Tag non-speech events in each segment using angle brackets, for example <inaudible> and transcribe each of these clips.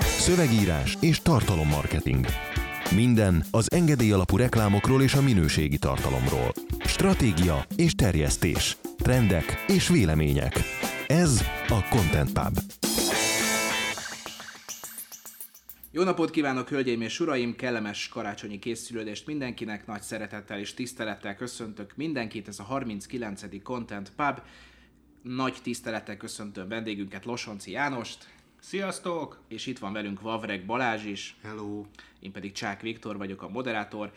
Szövegírás és tartalommarketing. Minden az engedély alapú reklámokról és a minőségi tartalomról. Stratégia és terjesztés. Trendek és vélemények. Ez a Content Pub. Jó napot kívánok, hölgyeim és uraim! Kellemes karácsonyi készülődést mindenkinek, nagy szeretettel és tisztelettel köszöntök mindenkit, ez a 39. Content Pub. Nagy tisztelettel köszöntöm vendégünket, Losonci Jánost. Sziasztok! És itt van velünk Vavreg Balázs is. Hello! Én pedig Csák Viktor vagyok, a moderátor.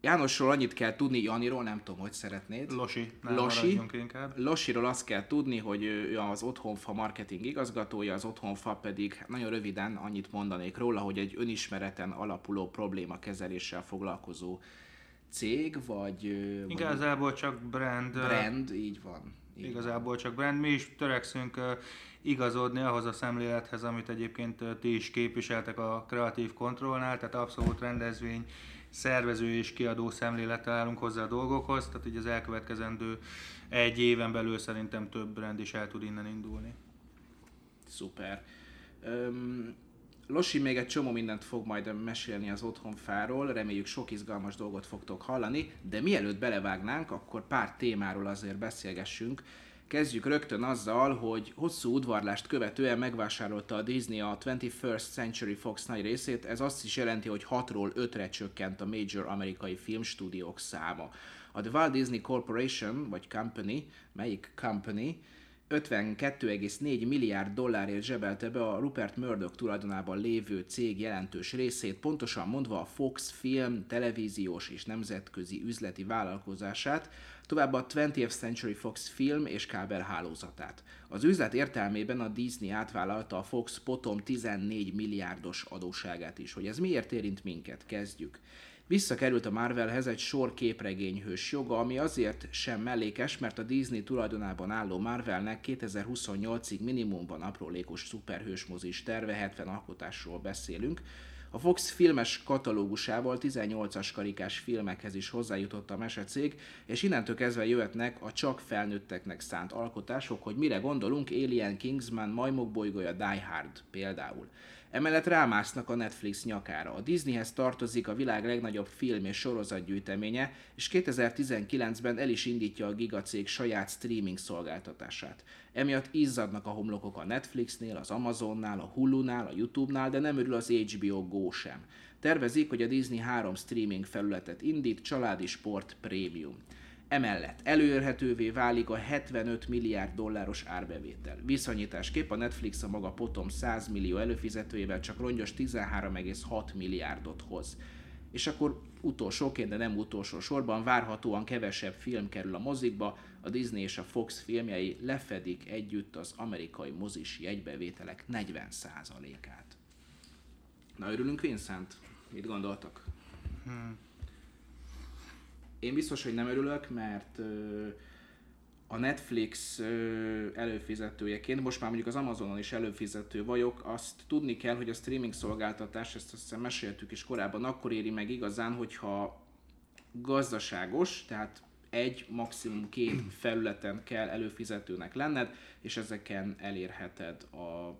Jánosról annyit kell tudni, Janiról nem tudom, hogy szeretnéd. Losi, nem Losi. inkább. Losiról azt kell tudni, hogy ő az Otthonfa marketing igazgatója, az Otthonfa pedig nagyon röviden annyit mondanék róla, hogy egy önismereten alapuló probléma kezeléssel foglalkozó cég, vagy... Igazából csak brand. Brand, így van. Igazából csak brand. Mi is törekszünk igazodni ahhoz a szemlélethez, amit egyébként ti is képviseltek a Kreatív Kontrollnál, tehát abszolút rendezvény, szervező és kiadó szemlélettel állunk hozzá a dolgokhoz, tehát így az elkövetkezendő egy éven belül szerintem több brand is el tud innen indulni. Szuper. Losi még egy csomó mindent fog majd mesélni az otthonfáról, reméljük sok izgalmas dolgot fogtok hallani, de mielőtt belevágnánk, akkor pár témáról azért beszélgessünk. Kezdjük rögtön azzal, hogy hosszú udvarlást követően megvásárolta a Disney a 21st Century Fox nagy részét, ez azt is jelenti, hogy 6-ról 5-re csökkent a major amerikai filmstúdiók száma. A The Walt Disney Corporation, vagy Company, melyik Company, 52,4 milliárd dollárért zsebelte be a Rupert Murdoch tulajdonában lévő cég jelentős részét, pontosan mondva a Fox film, televíziós és nemzetközi üzleti vállalkozását, továbbá a 20th Century Fox film és kábel hálózatát. Az üzlet értelmében a Disney átvállalta a Fox potom 14 milliárdos adóságát is. Hogy ez miért érint minket? Kezdjük. Visszakerült a Marvelhez egy sor képregényhős joga, ami azért sem mellékes, mert a Disney tulajdonában álló Marvelnek 2028-ig minimumban aprólékos szuperhős mozis terve, 70 alkotásról beszélünk, a Fox filmes katalógusával 18-as karikás filmekhez is hozzájutott a mesecég, és innentől kezdve jöhetnek a csak felnőtteknek szánt alkotások, hogy mire gondolunk Alien Kingsman, Majmok bolygója, Die Hard például. Emellett rámásznak a Netflix nyakára. A Disneyhez tartozik a világ legnagyobb film és sorozatgyűjteménye, és 2019-ben el is indítja a gigacég saját streaming szolgáltatását. Emiatt izzadnak a homlokok a Netflixnél, az Amazonnál, a Hulu-nál, a YouTube-nál, de nem örül az HBO Go sem. Tervezik, hogy a Disney három streaming felületet indít, családi sport prémium. Emellett előérhetővé válik a 75 milliárd dolláros árbevétel. Viszonyításképp a Netflix a maga potom 100 millió előfizetőjével csak rongyos 13,6 milliárdot hoz. És akkor utolsóként, de nem utolsó sorban várhatóan kevesebb film kerül a mozikba, a Disney és a Fox filmjei lefedik együtt az amerikai mozis jegybevételek 40%-át. Na örülünk Vincent? Mit gondoltak? Hmm. Én biztos, hogy nem örülök, mert a Netflix előfizetőjeként, most már mondjuk az Amazonon is előfizető vagyok, azt tudni kell, hogy a streaming szolgáltatás, ezt azt hiszem meséltük is korábban, akkor éri meg igazán, hogyha gazdaságos, tehát egy, maximum két <clears throat> felületen kell előfizetőnek lenned, és ezeken elérheted a,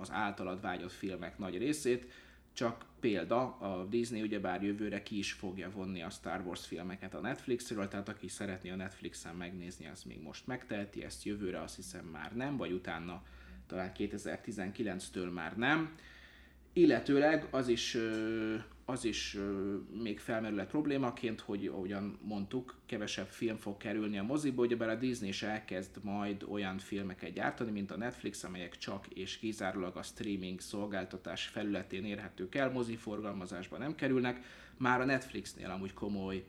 az általad vágyott filmek nagy részét. Csak példa, a Disney ugyebár jövőre ki is fogja vonni a Star Wars filmeket a Netflixről, tehát aki szeretné a Netflixen megnézni, az még most megteheti, ezt jövőre azt hiszem már nem, vagy utána talán 2019-től már nem. Illetőleg az is az is még felmerül problémaként, hogy ahogyan mondtuk, kevesebb film fog kerülni a moziba, ugyebár a Disney is elkezd majd olyan filmeket gyártani, mint a Netflix, amelyek csak és kizárólag a streaming szolgáltatás felületén érhetők el, moziforgalmazásba nem kerülnek. Már a Netflixnél amúgy komoly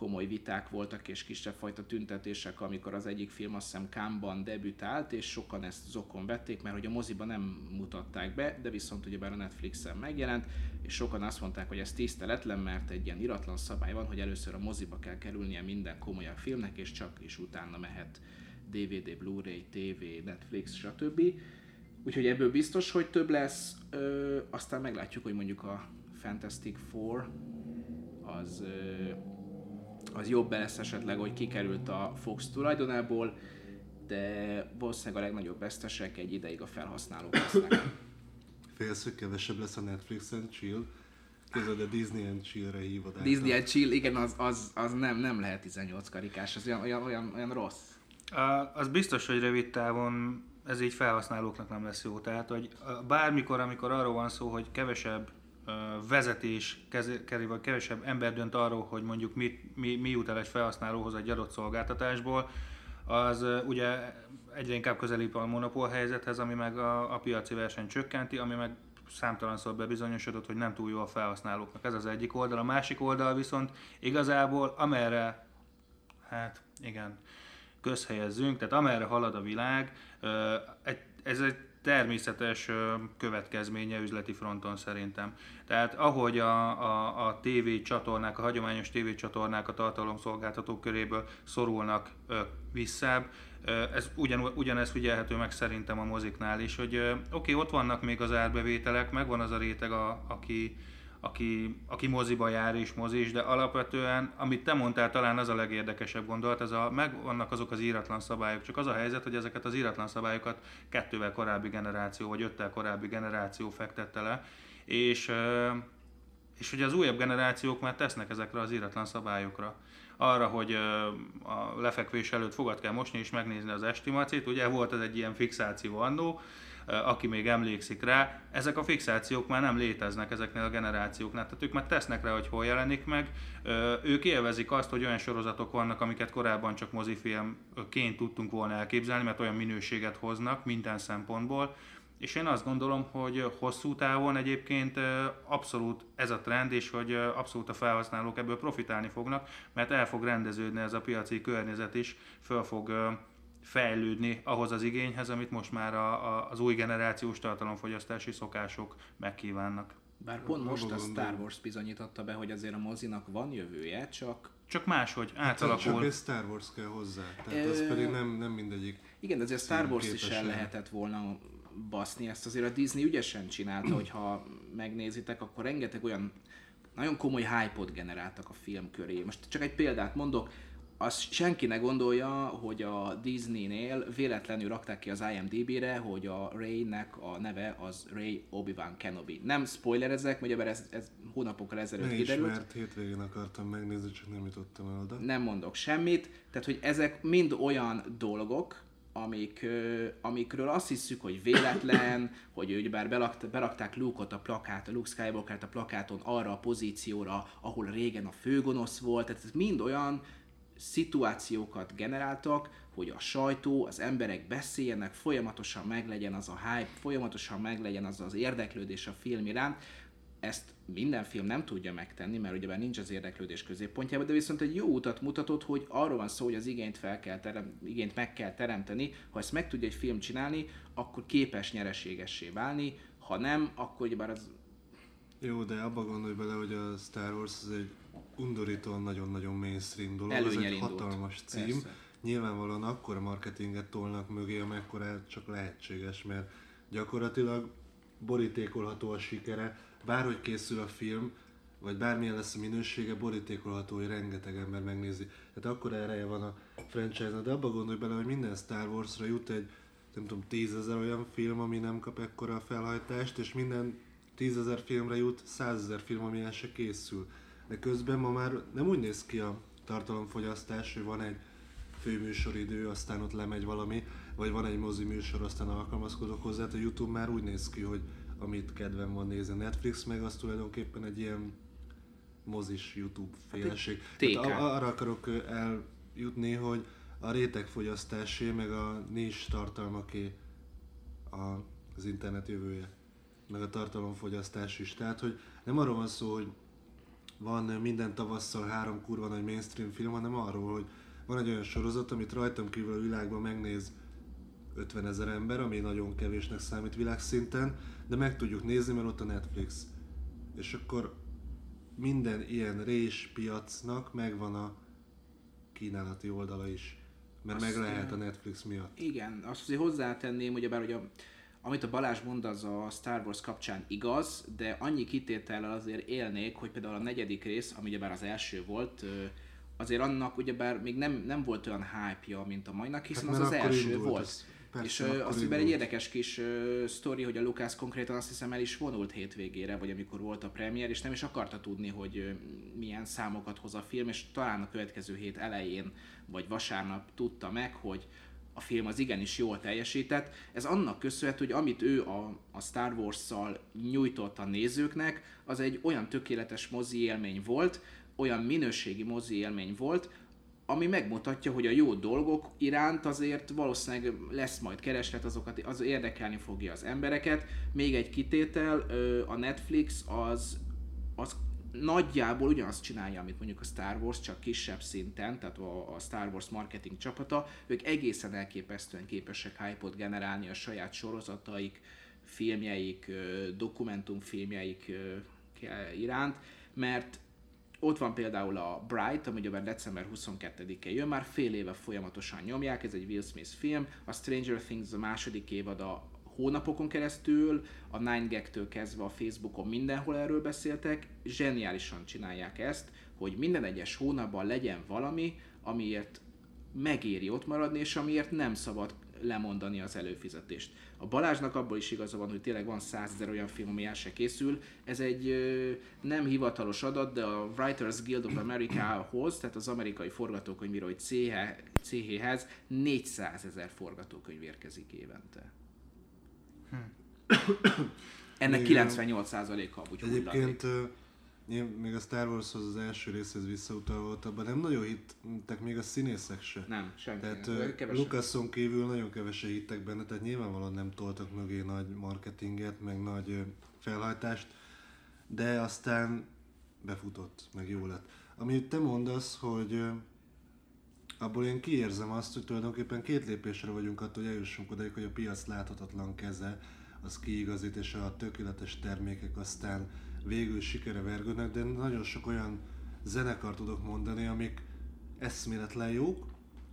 komoly viták voltak és kisebb fajta tüntetések, amikor az egyik film azt hiszem Kámban debütált, és sokan ezt zokon vették, mert hogy a moziban nem mutatták be, de viszont ugyebár a Netflixen megjelent, és sokan azt mondták, hogy ez tiszteletlen, mert egy ilyen iratlan szabály van, hogy először a moziba kell kerülnie minden komolyabb filmnek, és csak is utána mehet DVD, Blu-ray, TV, Netflix, stb. Úgyhogy ebből biztos, hogy több lesz, ö, aztán meglátjuk, hogy mondjuk a Fantastic Four az ö, az jobb lesz esetleg, hogy kikerült a Fox tulajdonából, de valószínűleg a legnagyobb vesztesek egy ideig a felhasználók lesznek. <coughs> félsz, hogy kevesebb lesz a Netflix and chill? Képzeld, a Disney and chill-re hívod át. Disney and chill, igen, az, az, az nem, nem lehet 18 karikás, az olyan, olyan, olyan, olyan rossz. A, az biztos, hogy rövid távon ez így felhasználóknak nem lesz jó. Tehát, hogy bármikor, amikor arról van szó, hogy kevesebb vezetés kerül, kevesebb ember dönt arról, hogy mondjuk mit, mi, mi jut el egy felhasználóhoz egy adott szolgáltatásból, az ugye egyre inkább közelít a monopól helyzethez, ami meg a, a piaci verseny csökkenti, ami meg számtalanszor bebizonyosodott, hogy nem túl jó a felhasználóknak. Ez az egyik oldal. A másik oldal viszont igazából amerre, hát igen, közhelyezzünk, tehát amerre halad a világ, ez egy természetes következménye üzleti fronton szerintem. Tehát ahogy a, a, a TV csatornák, a hagyományos TV csatornák a tartalomszolgáltatók köréből szorulnak ö, visszább, ez ugyan, ugyanez figyelhető meg szerintem a moziknál is, hogy oké, okay, ott vannak még az árbevételek, megvan az a réteg, a, aki, aki, aki moziba jár és mozis, de alapvetően, amit te mondtál, talán az a legérdekesebb gondolat, ez a, megvannak azok az íratlan szabályok, csak az a helyzet, hogy ezeket az íratlan szabályokat kettővel korábbi generáció, vagy öttel korábbi generáció fektette le, és, és hogy az újabb generációk már tesznek ezekre az íratlan szabályokra. Arra, hogy a lefekvés előtt fogad kell mosni és megnézni az estimacit. Ugye volt ez egy ilyen fixáció annó, aki még emlékszik rá, ezek a fixációk már nem léteznek ezeknél a generációknál, tehát ők már tesznek rá, hogy hol jelenik meg, ők élvezik azt, hogy olyan sorozatok vannak, amiket korábban csak mozifilmként tudtunk volna elképzelni, mert olyan minőséget hoznak minden szempontból, és én azt gondolom, hogy hosszú távon egyébként abszolút ez a trend, és hogy abszolút a felhasználók ebből profitálni fognak, mert el fog rendeződni ez a piaci környezet is, föl fog fejlődni ahhoz az igényhez, amit most már a, a, az új generációs tartalomfogyasztási szokások megkívánnak. Bár pont most a Star Wars bizonyította be, hogy azért a mozinak van jövője, csak... Csak máshogy átalakul. Csak egy Star Wars kell hozzá, tehát az pedig nem, nem mindegyik. Igen, de azért Star Wars is el lehetett volna baszni, ezt azért a Disney ügyesen csinálta, hogyha megnézitek, akkor rengeteg olyan nagyon komoly hype-ot generáltak a film köré. Most csak egy példát mondok, azt senki ne gondolja, hogy a Disney-nél véletlenül rakták ki az IMDb-re, hogy a Ray-nek a neve az Ray Obi-Wan Kenobi. Nem spoilerezek, mert ez, ez hónapokkal ezelőtt ne kiderült. mert hétvégén akartam megnézni, csak nem jutottam el oda. Nem mondok semmit, tehát hogy ezek mind olyan dolgok, amik, amikről azt hiszük, hogy véletlen, <laughs> hogy ugye bár belakt, berakták Luke-ot a plakát, a Luke skywalker a plakáton arra a pozícióra, ahol régen a főgonosz volt, tehát ez mind olyan szituációkat generáltak, hogy a sajtó, az emberek beszéljenek, folyamatosan meglegyen az a hype, folyamatosan meglegyen az az érdeklődés a film iránt, ezt minden film nem tudja megtenni, mert ugyebár nincs az érdeklődés középpontjában, de viszont egy jó utat mutatott, hogy arról van szó, hogy az igényt, fel kell terem, igényt meg kell teremteni. Ha ezt meg tudja egy film csinálni, akkor képes nyereségessé válni, ha nem, akkor ugyebár az... Jó, de abba gondolj bele, hogy a Star Wars az egy undorítóan nagyon-nagyon mainstream dolog, Előnyel ez egy indult. hatalmas cím. Persze. Nyilvánvalóan akkora marketinget tolnak mögé, amekkora csak lehetséges, mert gyakorlatilag borítékolható a sikere, bárhogy készül a film, vagy bármilyen lesz a minősége, borítékolható, hogy rengeteg ember megnézi. Tehát akkor ereje van a franchise de abba gondolj bele, hogy minden Star Wars-ra jut egy, nem tudom, tízezer olyan film, ami nem kap ekkora felhajtást, és minden tízezer filmre jut százezer film, ami el se készül. De közben ma már nem úgy néz ki a tartalomfogyasztás, hogy van egy főműsoridő, aztán ott lemegy valami, vagy van egy mozi műsor, aztán alkalmazkodok hozzá, a Youtube már úgy néz ki, hogy amit kedvem van nézni. Netflix meg az tulajdonképpen egy ilyen mozis YouTube féleség. A- arra akarok eljutni, hogy a rétegfogyasztásé, meg a nis tartalmaké a, az internet jövője, meg a tartalomfogyasztás is. Tehát, hogy nem arról van szó, hogy van minden tavasszal három kurva nagy mainstream film, hanem arról, hogy van egy olyan sorozat, amit rajtam kívül a világban megnéz 50 ezer ember, ami nagyon kevésnek számít világszinten, de meg tudjuk nézni, mert ott a Netflix. És akkor minden ilyen rés piacnak megvan a kínálati oldala is. Mert Azt, meg lehet a Netflix miatt. Igen, azt azért hozzátenném, hogy bár, hogy a, amit a Balázs mond, az a Star Wars kapcsán igaz, de annyi kitétellel azért élnék, hogy például a negyedik rész, ami ugyebár az első volt, azért annak ugyebár még nem, nem volt olyan hype mint a mainak, hiszen Hát az az első volt. az. Persze, és az mivel egy volt. érdekes kis ö, sztori, hogy a Lucas konkrétan azt hiszem el is vonult hétvégére, vagy amikor volt a premier, és nem is akarta tudni, hogy ö, milyen számokat hoz a film, és talán a következő hét elején, vagy vasárnap tudta meg, hogy a film az igenis jól teljesített. Ez annak köszönhető, hogy amit ő a, a Star Wars-szal nyújtott a nézőknek, az egy olyan tökéletes mozi élmény volt, olyan minőségi mozi élmény volt, ami megmutatja, hogy a jó dolgok iránt azért valószínűleg lesz majd kereslet, azokat az érdekelni fogja az embereket. Még egy kitétel, a Netflix az, az nagyjából ugyanazt csinálja, amit mondjuk a Star Wars, csak kisebb szinten, tehát a, Star Wars marketing csapata, ők egészen elképesztően képesek hype generálni a saját sorozataik, filmjeik, dokumentumfilmjeik iránt, mert ott van például a Bright, ami ugye december 22-én jön, már fél éve folyamatosan nyomják, ez egy Will Smith film, a Stranger Things a második évad a hónapokon keresztül, a Nine Gag-től kezdve a Facebookon mindenhol erről beszéltek, zseniálisan csinálják ezt, hogy minden egyes hónapban legyen valami, amiért megéri ott maradni, és amiért nem szabad lemondani az előfizetést. A Balázsnak abból is igaza van, hogy tényleg van százezer olyan film, ami el se készül. Ez egy ö, nem hivatalos adat, de a Writers Guild of America-hoz, tehát az amerikai forgatókönyvírói CH CH-hez 400 ezer forgatókönyv érkezik évente. Ennek Igen. 98%-a amúgy Egyébként hulladék. én még a Star Warshoz az első részhez visszautalva volt, abban nem nagyon hittek még a színészek se. Nem, senki Tehát nem. Lucason kívül nagyon kevesen hittek benne, tehát nyilvánvalóan nem toltak mögé nagy marketinget, meg nagy felhajtást, de aztán befutott, meg jó lett. Amit te mondasz, hogy abból én kiérzem azt, hogy tulajdonképpen két lépésre vagyunk attól, hogy eljussunk odaig, hogy a piac láthatatlan keze, az kiigazít, és a tökéletes termékek aztán végül sikere vergődnek, de nagyon sok olyan zenekar tudok mondani, amik eszméletlen jók,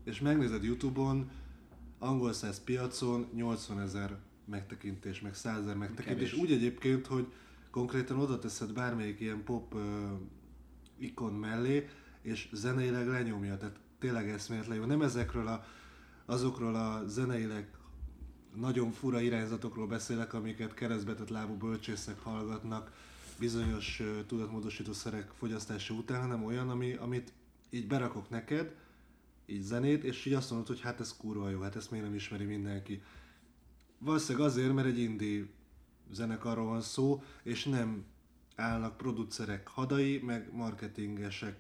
és megnézed Youtube-on, angol száz piacon 80 ezer megtekintés, meg 100 ezer megtekintés, Kevés. úgy egyébként, hogy konkrétan oda teszed bármelyik ilyen pop ö, ikon mellé, és zeneileg lenyomja, tehát tényleg eszméletlen jó. Nem ezekről a, azokról a zeneileg nagyon fura irányzatokról beszélek, amiket keresztbetett lábú bölcsészek hallgatnak bizonyos ö, tudatmódosító szerek fogyasztása után, hanem olyan, ami, amit így berakok neked, így zenét, és így azt mondod, hogy hát ez kurva jó, hát ezt miért nem ismeri mindenki. Valószínűleg azért, mert egy indie zenekarról van szó, és nem állnak producerek hadai, meg marketingesek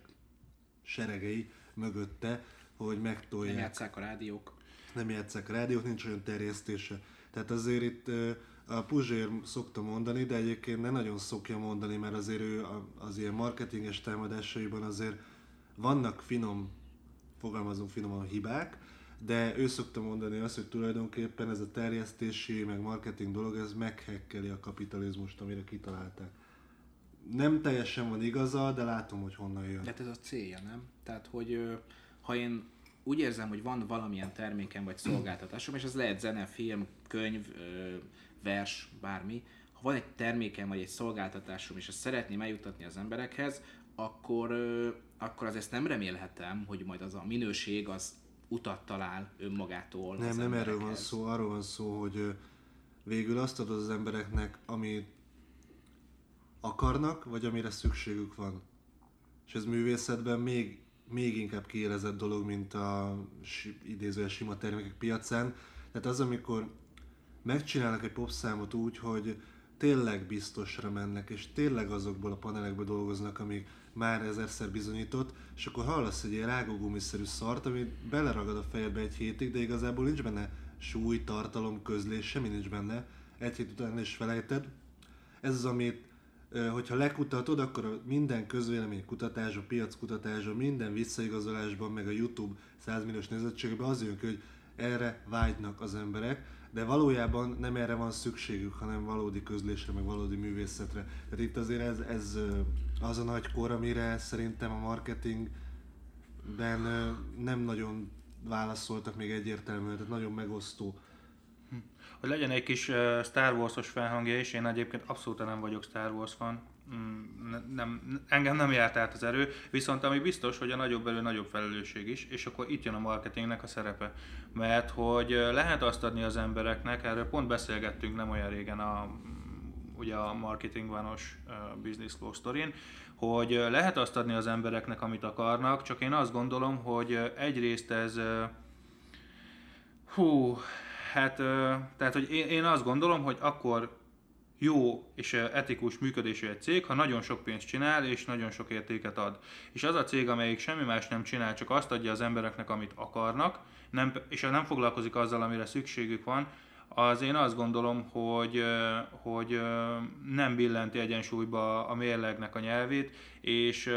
seregei mögötte, hogy Nem megtolják játsszák a rádiók. nem játszák rádiót, nincs olyan terjesztése. Tehát azért itt a Puzsér szokta mondani, de egyébként nem nagyon szokja mondani, mert azért ő a- az ilyen marketinges támadásaiban azért vannak finom, fogalmazunk finoman hibák, de ő szokta mondani azt, hogy tulajdonképpen ez a terjesztési, meg marketing dolog, ez meghekkeli a kapitalizmust, amire kitalálták. Nem teljesen van igaza, de látom, hogy honnan jön. De hát ez a célja, nem? Tehát, hogy ha én úgy érzem, hogy van valamilyen termékem vagy szolgáltatásom, és ez lehet zene, film, könyv, vers, bármi, ha van egy termékem vagy egy szolgáltatásom, és ezt szeretném eljuttatni az emberekhez, akkor, akkor az ezt nem remélhetem, hogy majd az a minőség az utat talál önmagától Nem, az nem erről van szó, arról van szó, hogy végül azt adod az embereknek, amit akarnak, vagy amire szükségük van. És ez művészetben még, még inkább kiélezett dolog, mint a si, idézően sima termékek piacán. Tehát az, amikor megcsinálnak egy popszámot úgy, hogy tényleg biztosra mennek, és tényleg azokból a panelekből dolgoznak, amik már ezerszer bizonyított, és akkor hallasz egy ilyen rágógumiszerű szart, ami beleragad a fejedbe egy hétig, de igazából nincs benne súly, tartalom, közlés, semmi nincs benne, egy hét után is felejted. Ez az, amit, hogyha lekutatod, akkor minden közvélemény kutatása, piackutatása, minden visszaigazolásban, meg a YouTube 100 milliós nézettségben az jön hogy erre vágynak az emberek, de valójában nem erre van szükségük, hanem valódi közlésre, meg valódi művészetre. Tehát itt azért ez, ez az a nagy kor, amire szerintem a marketingben nem nagyon válaszoltak még egyértelműen, tehát nagyon megosztó. Hogy legyen egy kis Star Wars-os felhangja is, én egyébként abszolút nem vagyok Star Wars fan. Mm, nem, engem nem járt át az erő, viszont ami biztos, hogy a nagyobb erő nagyobb felelősség is, és akkor itt jön a marketingnek a szerepe. Mert hogy lehet azt adni az embereknek, erről pont beszélgettünk nem olyan régen a, ugye a marketing vanos business flow story hogy lehet azt adni az embereknek, amit akarnak, csak én azt gondolom, hogy egyrészt ez hú, hát tehát, hogy én, én azt gondolom, hogy akkor jó és etikus működésű egy cég, ha nagyon sok pénzt csinál és nagyon sok értéket ad. És az a cég, amelyik semmi más nem csinál, csak azt adja az embereknek, amit akarnak, nem, és nem foglalkozik azzal, amire szükségük van, az én azt gondolom, hogy, hogy nem billenti egyensúlyba a mérlegnek a nyelvét, és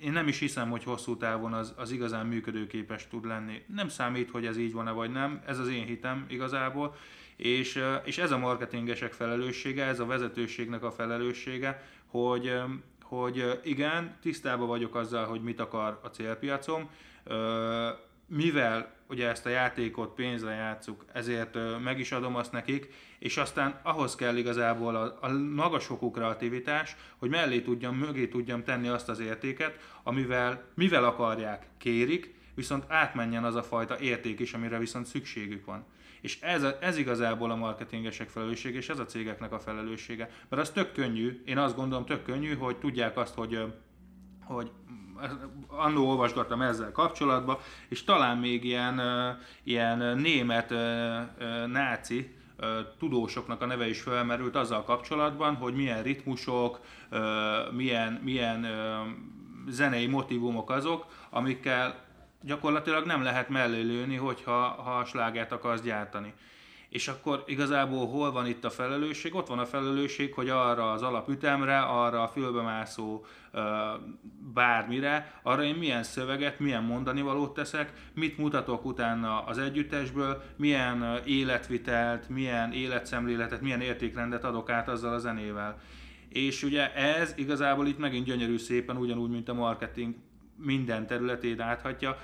én nem is hiszem, hogy hosszú távon az, az igazán működőképes tud lenni. Nem számít, hogy ez így van-e vagy nem, ez az én hitem igazából, és, és ez a marketingesek felelőssége, ez a vezetőségnek a felelőssége, hogy, hogy igen, tisztában vagyok azzal, hogy mit akar a célpiacom, mivel ugye ezt a játékot pénzre játszuk, ezért meg is adom azt nekik, és aztán ahhoz kell igazából a, a magas fokú kreativitás, hogy mellé tudjam, mögé tudjam tenni azt az értéket, amivel, mivel akarják, kérik, viszont átmenjen az a fajta érték is, amire viszont szükségük van. És ez, a, ez igazából a marketingesek felelőssége, és ez a cégeknek a felelőssége. Mert az tök könnyű, én azt gondolom tök könnyű, hogy tudják azt, hogy hogy annó olvasgattam ezzel kapcsolatban, és talán még ilyen, ilyen német náci tudósoknak a neve is felmerült azzal kapcsolatban, hogy milyen ritmusok, milyen, milyen zenei motivumok azok, amikkel gyakorlatilag nem lehet mellé lőni, hogyha ha a slágert akarsz gyártani. És akkor igazából hol van itt a felelősség? Ott van a felelősség, hogy arra az alapütemre, arra a fülbemászó bármire, arra én milyen szöveget, milyen mondani valót teszek, mit mutatok utána az együttesből, milyen életvitelt, milyen életszemléletet, milyen értékrendet adok át azzal a zenével. És ugye ez igazából itt megint gyönyörű szépen, ugyanúgy, mint a marketing minden területét áthatja,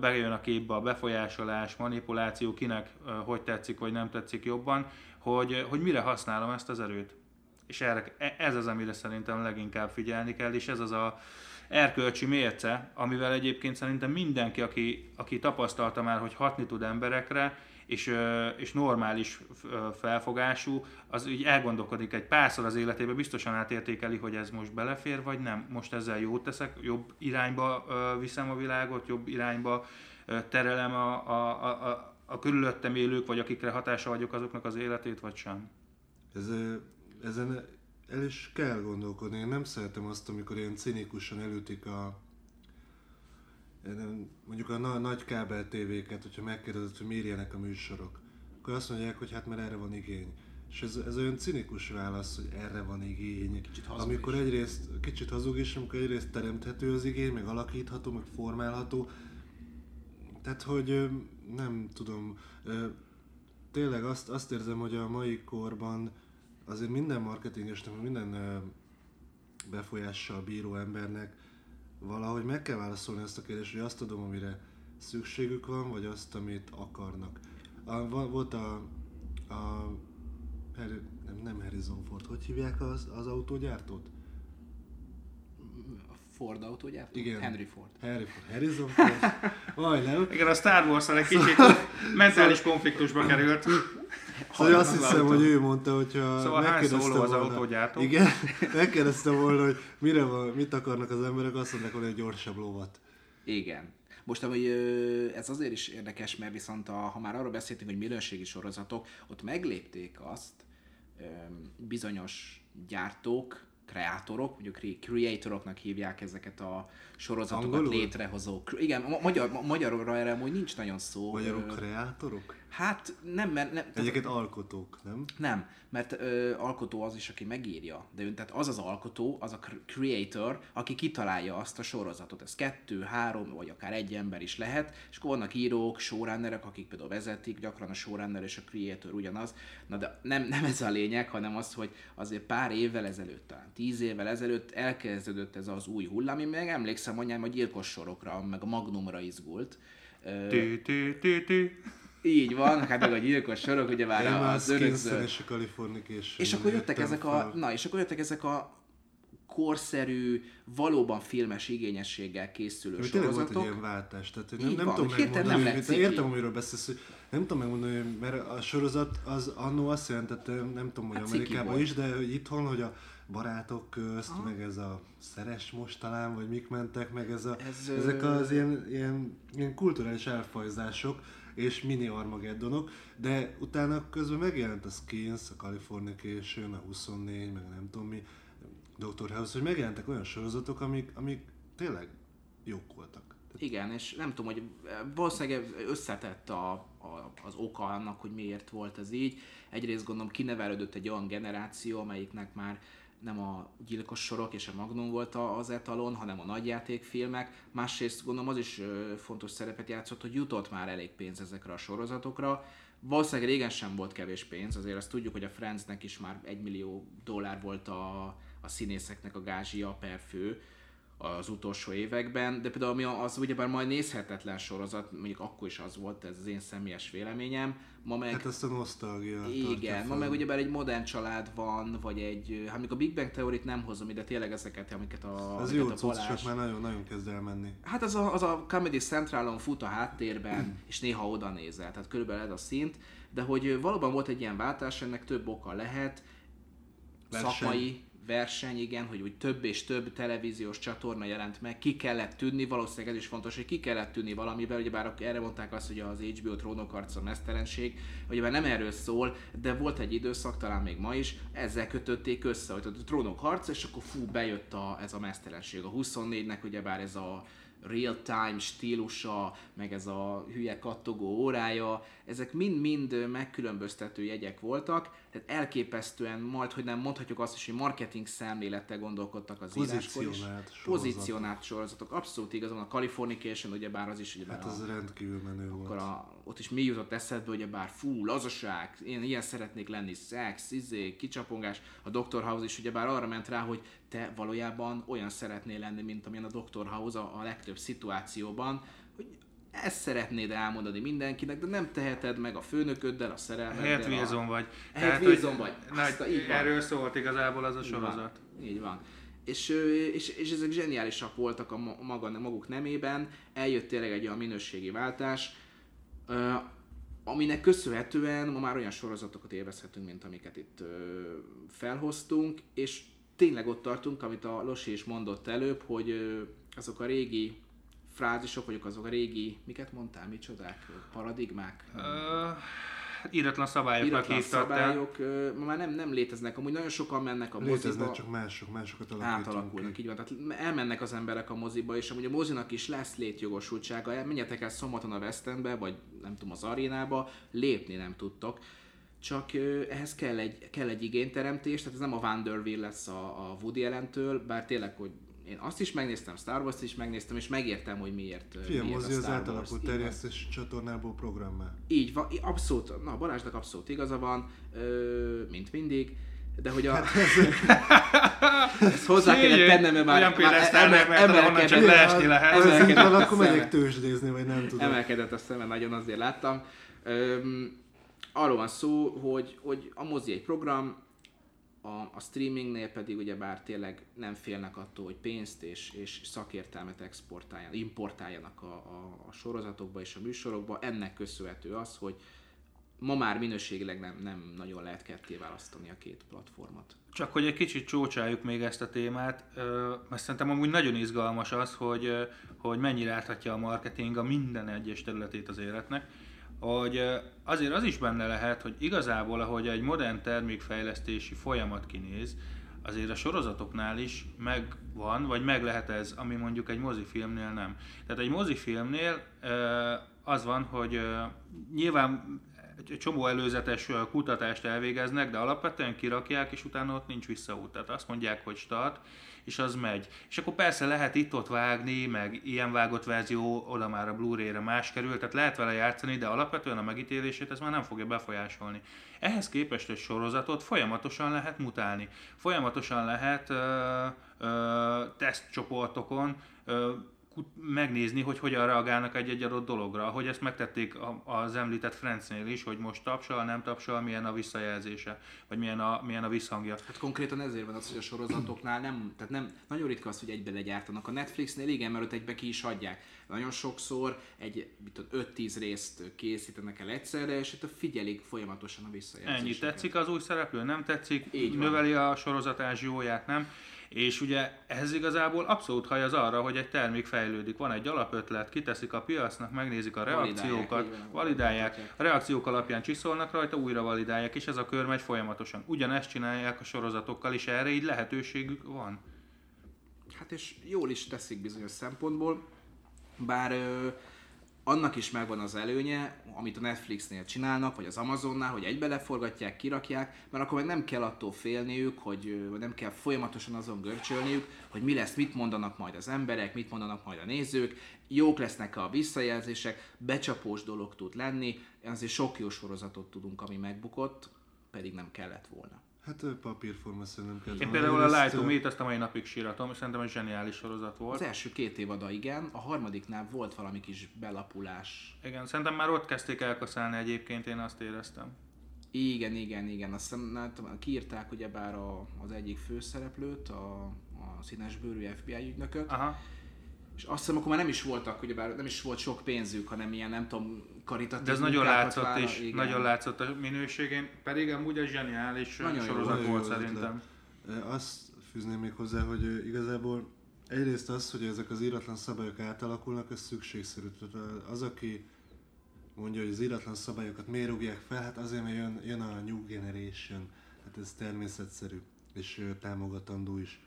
bejön a képbe a befolyásolás, manipuláció, kinek hogy tetszik vagy nem tetszik jobban, hogy, hogy mire használom ezt az erőt. És erre, e, ez az, amire szerintem leginkább figyelni kell, és ez az a erkölcsi mérce, amivel egyébként szerintem mindenki, aki, aki tapasztalta már, hogy hatni tud emberekre, és, és normális felfogású, az így elgondolkodik egy párszor az életében, biztosan átértékeli, hogy ez most belefér, vagy nem. Most ezzel jót teszek, jobb irányba viszem a világot, jobb irányba terelem a, a, a, a körülöttem élők, vagy akikre hatása vagyok azoknak az életét, vagy sem. Ez, ezen el is kell gondolkodni. Én nem szeretem azt, amikor ilyen cinikusan elütik a, mondjuk a nagy kábel tévéket, hogyha megkérdezed, hogy miért a műsorok, akkor azt mondják, hogy hát mert erre van igény. És ez, ez olyan cinikus válasz, hogy erre van igény. Kicsit amikor is. egyrészt, kicsit hazug is, amikor egyrészt teremthető az igény, meg alakítható, meg formálható. Tehát, hogy nem tudom, tényleg azt, azt érzem, hogy a mai korban azért minden marketingesnek, minden befolyással bíró embernek valahogy meg kell válaszolni ezt a kérdést, hogy azt tudom, amire szükségük van, vagy azt, amit akarnak. A, volt a, a nem, nem Harrison Ford, hogy hívják az, az autógyártót? Ford autógyártó? Igen. Henry Ford. Henry Ford. Harrison Ford. <laughs> Vaj, nem? Igen, a Star wars egy kicsit mentális konfliktusba került. Szóval azt hiszem, hogy ő mondta, hogyha szóval megkérdezte volna, az autógyártó. Igen, <laughs> megkérdezte volna, hogy mire van, mit akarnak az emberek, azt mondják, hogy egy gyorsabb lovat. Igen. Most hogy ez azért is érdekes, mert viszont a, ha már arról beszéltünk, hogy minőségi sorozatok, ott meglépték azt bizonyos gyártók, kreátorok, mondjuk creatoroknak hívják ezeket a sorozatokat Angolul? létrehozó. Igen, magyar, magyarra erre amúgy nincs nagyon szó. Magyarok kreátorok? Hát nem, mert... Nem, Egyébként alkotók, nem? Nem, mert ö, alkotó az is, aki megírja. De tehát az az alkotó, az a creator, aki kitalálja azt a sorozatot. Ez kettő, három, vagy akár egy ember is lehet, és akkor vannak írók, showrunnerek, akik például vezetik, gyakran a showrunner és a creator ugyanaz. Na de nem, nem ez a lényeg, hanem az, hogy azért pár évvel ezelőtt, talán tíz évvel ezelőtt elkezdődött ez az új hullám, én meg emlékszem anyám a gyilkos sorokra, meg a Magnumra izgult. Tű, tű, tű, tű. Így van, hát meg a gyilkos sorok, ugye már az örökzöld. És, és akkor jöttek ezek a, na, és akkor jöttek ezek a korszerű, valóban filmes igényességgel készülő Hogy tényleg volt egy sorozatok. ilyen váltás, tehát nem, Így nem van, tudom megmondani, nem ciki. értem, amiről beszélsz, hogy nem tudom megmondani, mert a sorozat az annó azt jelentette, nem tudom, hogy Hát Amerikában is, de hogy itthon, hogy a barátok közt, Aha. meg ez a szeres most talán, vagy mik mentek, meg ez a, Ez, ez, ezek az ilyen, ilyen, ilyen kulturális elfajzások, és mini Armageddonok, de utána közben megjelent a Skins, a Californication, a 24, meg nem tudom mi, Dr. House, hogy megjelentek olyan sorozatok, amik, amik tényleg jók voltak. Igen, és nem tudom, hogy valószínűleg összetett a, a, az oka annak, hogy miért volt ez így. Egyrészt gondolom kinevelődött egy olyan generáció, amelyiknek már nem a gyilkos sorok és a Magnum volt az etalon, hanem a nagyjátékfilmek. Másrészt gondolom az is fontos szerepet játszott, hogy jutott már elég pénz ezekre a sorozatokra. Valószínűleg régen sem volt kevés pénz, azért azt tudjuk, hogy a Friendsnek is már egy millió dollár volt a, a színészeknek a gázsia per fő az utolsó években, de például ami az ugyebár majd nézhetetlen sorozat, mondjuk akkor is az volt, ez az én személyes véleményem, ma meg... Hát ezt a nosztalgia Igen, ma fel. meg ugyebár egy modern család van, vagy egy, hát még a Big Bang teórit nem hozom ide, tényleg ezeket, amiket a, Az amiket jó a Balázs- csak már nagyon-nagyon kezd elmenni. Hát az a, az a Comedy Centralon fut a háttérben, és néha oda nézel, tehát körülbelül ez a szint, de hogy valóban volt egy ilyen váltás, ennek több oka lehet, Verseny. szakmai verseny, igen, hogy úgy több és több televíziós csatorna jelent meg, ki kellett tűnni, valószínűleg ez is fontos, hogy ki kellett tűnni valamiben, ugye bár erre mondták azt, hogy az HBO trónokharca mesztelenség, ugye bár nem erről szól, de volt egy időszak, talán még ma is, ezzel kötötték össze, hogy a trónok harca, és akkor fú, bejött a, ez a mesztelenség. A 24-nek ugyebár ez a real-time stílusa, meg ez a hülye kattogó órája, ezek mind-mind megkülönböztető jegyek voltak, tehát elképesztően majd, hogy nem mondhatjuk azt is, hogy marketing szemlélettel gondolkodtak az íráskor is. Pozícionált sorozat. Pozícionált sorozatok, abszolút igazán a Californication, ugye bár az is, ugye Hát az a, rendkívül menő akkor volt. a, ott is mi jutott eszedbe, hogy bár fú, lazaság, én ilyen szeretnék lenni, szex, izé, kicsapongás. A Dr. House is ugye bár arra ment rá, hogy te valójában olyan szeretnél lenni, mint amilyen a Dr. House a, a legtöbb szituációban, ezt szeretnéd elmondani mindenkinek, de nem teheted meg a főnököddel, a szerelmeddel. Helyett a- Wilson vagy. Helyett Wilson vagy. Azt a- így van. erről szólt igazából az a Így van. sorozat. Így van. És, és, és ezek zseniálisak voltak a ma- maga, maguk nemében, eljött tényleg egy olyan minőségi váltás, aminek köszönhetően ma már olyan sorozatokat élvezhetünk, mint amiket itt felhoztunk, és tényleg ott tartunk, amit a Losi is mondott előbb, hogy azok a régi frázisok, vagy azok a régi, miket mondtál, micsodák, paradigmák, Ö, íratlan szabályoknak te. szabályok, ö, ma már nem, nem léteznek, amúgy nagyon sokan mennek a moziba. Léteznek, csak mások, másokat alakítunk átalakulnak, ki. így van. Tehát elmennek az emberek a moziba, és amúgy a mozinak is lesz létjogosultsága. Menjetek el szombaton a West Endbe, vagy nem tudom, az arénába, lépni nem tudtok. Csak ö, ehhez kell egy, kell egy igényteremtés, tehát ez nem a Vanderbilt lesz a, a Woody Allen-től, bár tényleg, hogy én azt is megnéztem, Star Wars-t is megnéztem, és megértem, hogy miért, mozi az Wars. átalakult terjesztési csatornából programmá. Így van, abszolút, na Balázsnak abszolút igaza van, ö, mint mindig, de hogy a... Hát <laughs> ezt hozzá kellett Szégyeg, tennem, mert már, olyan már mert onnan csak emelkedett, leesni lehet. Az emelkedett a akkor megyek tőzsdézni, vagy nem tudom. emelkedett a szeme, nagyon azért láttam. Öm, arról van szó, hogy, hogy a mozi egy program, a, a streamingnél pedig ugyebár tényleg nem félnek attól, hogy pénzt és, és szakértelmet exportáljanak, importáljanak a, a, a sorozatokba és a műsorokba. Ennek köszönhető az, hogy ma már minőségileg nem, nem nagyon lehet ketté választani a két platformot. Csak hogy egy kicsit csócsáljuk még ezt a témát, mert szerintem amúgy nagyon izgalmas az, hogy, hogy mennyire áthatja a marketing a minden egyes területét az életnek, hogy azért az is benne lehet, hogy igazából, ahogy egy modern termékfejlesztési folyamat kinéz, azért a sorozatoknál is megvan, vagy meg lehet ez, ami mondjuk egy mozifilmnél nem. Tehát egy mozifilmnél az van, hogy nyilván egy csomó előzetes kutatást elvégeznek, de alapvetően kirakják, és utána ott nincs visszaút. Tehát azt mondják, hogy start, és az megy. És akkor persze lehet itt-ott vágni, meg ilyen vágott verzió, oda már a Blu-ray-re más kerül, tehát lehet vele játszani, de alapvetően a megítélését ez már nem fogja befolyásolni. Ehhez képest egy sorozatot folyamatosan lehet mutálni. Folyamatosan lehet ö, ö, tesztcsoportokon ö, megnézni, hogy hogyan reagálnak egy-egy adott dologra, hogy ezt megtették az említett Francnél is, hogy most tapsal, nem tapsal, milyen a visszajelzése, vagy milyen a, milyen a visszhangja. Hát konkrétan ezért van az, hogy a sorozatoknál nem, tehát nem, nagyon ritka az, hogy egybe legyártanak. A Netflixnél igen, mert ott egybe ki is adják. Nagyon sokszor egy 5-10 részt készítenek el egyszerre, és itt figyelik folyamatosan a visszajelzéseket. Ennyi tetszik az új szereplő, nem tetszik, Így növeli a sorozatás jóját, nem? És ugye ez igazából abszolút haj az arra, hogy egy termék fejlődik. Van egy alapötlet, kiteszik a piacnak, megnézik a reakciókat, validálják, validálják a reakciók alapján csiszolnak rajta, újra validálják, és ez a kör megy folyamatosan. Ugyanezt csinálják a sorozatokkal, és erre így lehetőségük van. Hát és jól is teszik bizonyos szempontból, bár ö, annak is megvan az előnye, amit a Netflixnél csinálnak, vagy az Amazonnál, hogy egybe leforgatják, kirakják, mert akkor meg nem kell attól félniük, hogy nem kell folyamatosan azon görcsölniük, hogy mi lesz, mit mondanak majd az emberek, mit mondanak majd a nézők, jók lesznek a visszajelzések, becsapós dolog tud lenni, azért sok jó sorozatot tudunk, ami megbukott, pedig nem kellett volna. Hát papírforma szerintem kell. Én például a Light to Meet azt a mai napig síratom, szerintem egy zseniális sorozat volt. Az első két évada igen, a harmadiknál volt valami kis belapulás. Igen, szerintem már ott kezdték elkaszálni egyébként, én azt éreztem. Igen, igen, igen. Azt hiszem, hát, kiírták ugyebár a, az egyik főszereplőt, a, a színes bőrű FBI ügynököt. Aha és azt hiszem, akkor már nem is voltak, ugye bár nem is volt sok pénzük, hanem ilyen, nem tudom, karitatív De ez nagyon látszott vála, is, igen. nagyon látszott a minőségén, pedig amúgy egy zseniális nagyon sorozat jó, volt jó szerintem. Azt fűzném még hozzá, hogy igazából egyrészt az, hogy ezek az íratlan szabályok átalakulnak, ez szükségszerű. Az, aki mondja, hogy az íratlan szabályokat miért rúgják fel, hát azért, mert jön, jön a New Generation. Hát ez természetszerű és támogatandó is.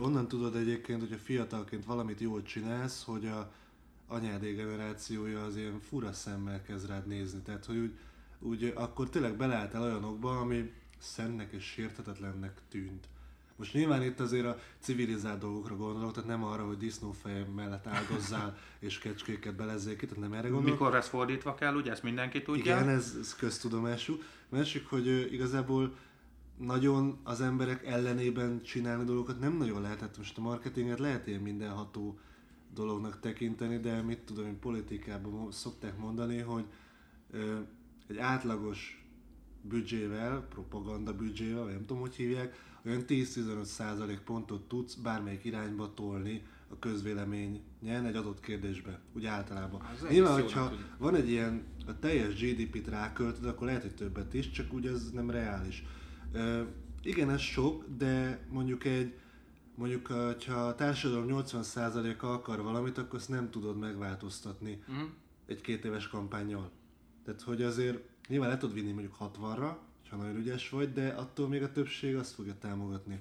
Onnan tudod egyébként, hogy a fiatalként valamit jól csinálsz, hogy a anyádé generációja az ilyen fura szemmel kezd rád nézni. Tehát, hogy úgy, úgy akkor tényleg beleálltál olyanokba, ami szennek és sértetetlennek tűnt. Most nyilván itt azért a civilizált dolgokra gondolok, tehát nem arra, hogy disznófej mellett áldozzál <laughs> és kecskéket belezzék ki, tehát nem erre gondolok. Mikor ez fordítva kell, ugye ezt mindenki tudja? Igen, ez, ez köztudomású. Másik, hogy igazából nagyon az emberek ellenében csinálni dolgokat nem nagyon lehet. Hát most a marketinget lehet ilyen mindenható dolognak tekinteni, de mit tudom én politikában szokták mondani, hogy ö, egy átlagos büdzsével, propaganda büdzsével, nem tudom, hogy hívják, olyan 10-15% pontot tudsz bármelyik irányba tolni a közvéleményen egy adott kérdésbe, úgy általában. Nyilván, hogyha van egy ilyen, a teljes GDP-t ráköltöd, akkor lehet, hogy többet is, csak úgy ez nem reális. Igen, ez sok, de mondjuk egy mondjuk, ha a társadalom 80%-a akar valamit, akkor azt nem tudod megváltoztatni uh-huh. egy két éves kampányjal. Tehát, hogy azért nyilván le tudod vinni mondjuk 60-ra, ha nagyon ügyes vagy, de attól még a többség azt fogja támogatni.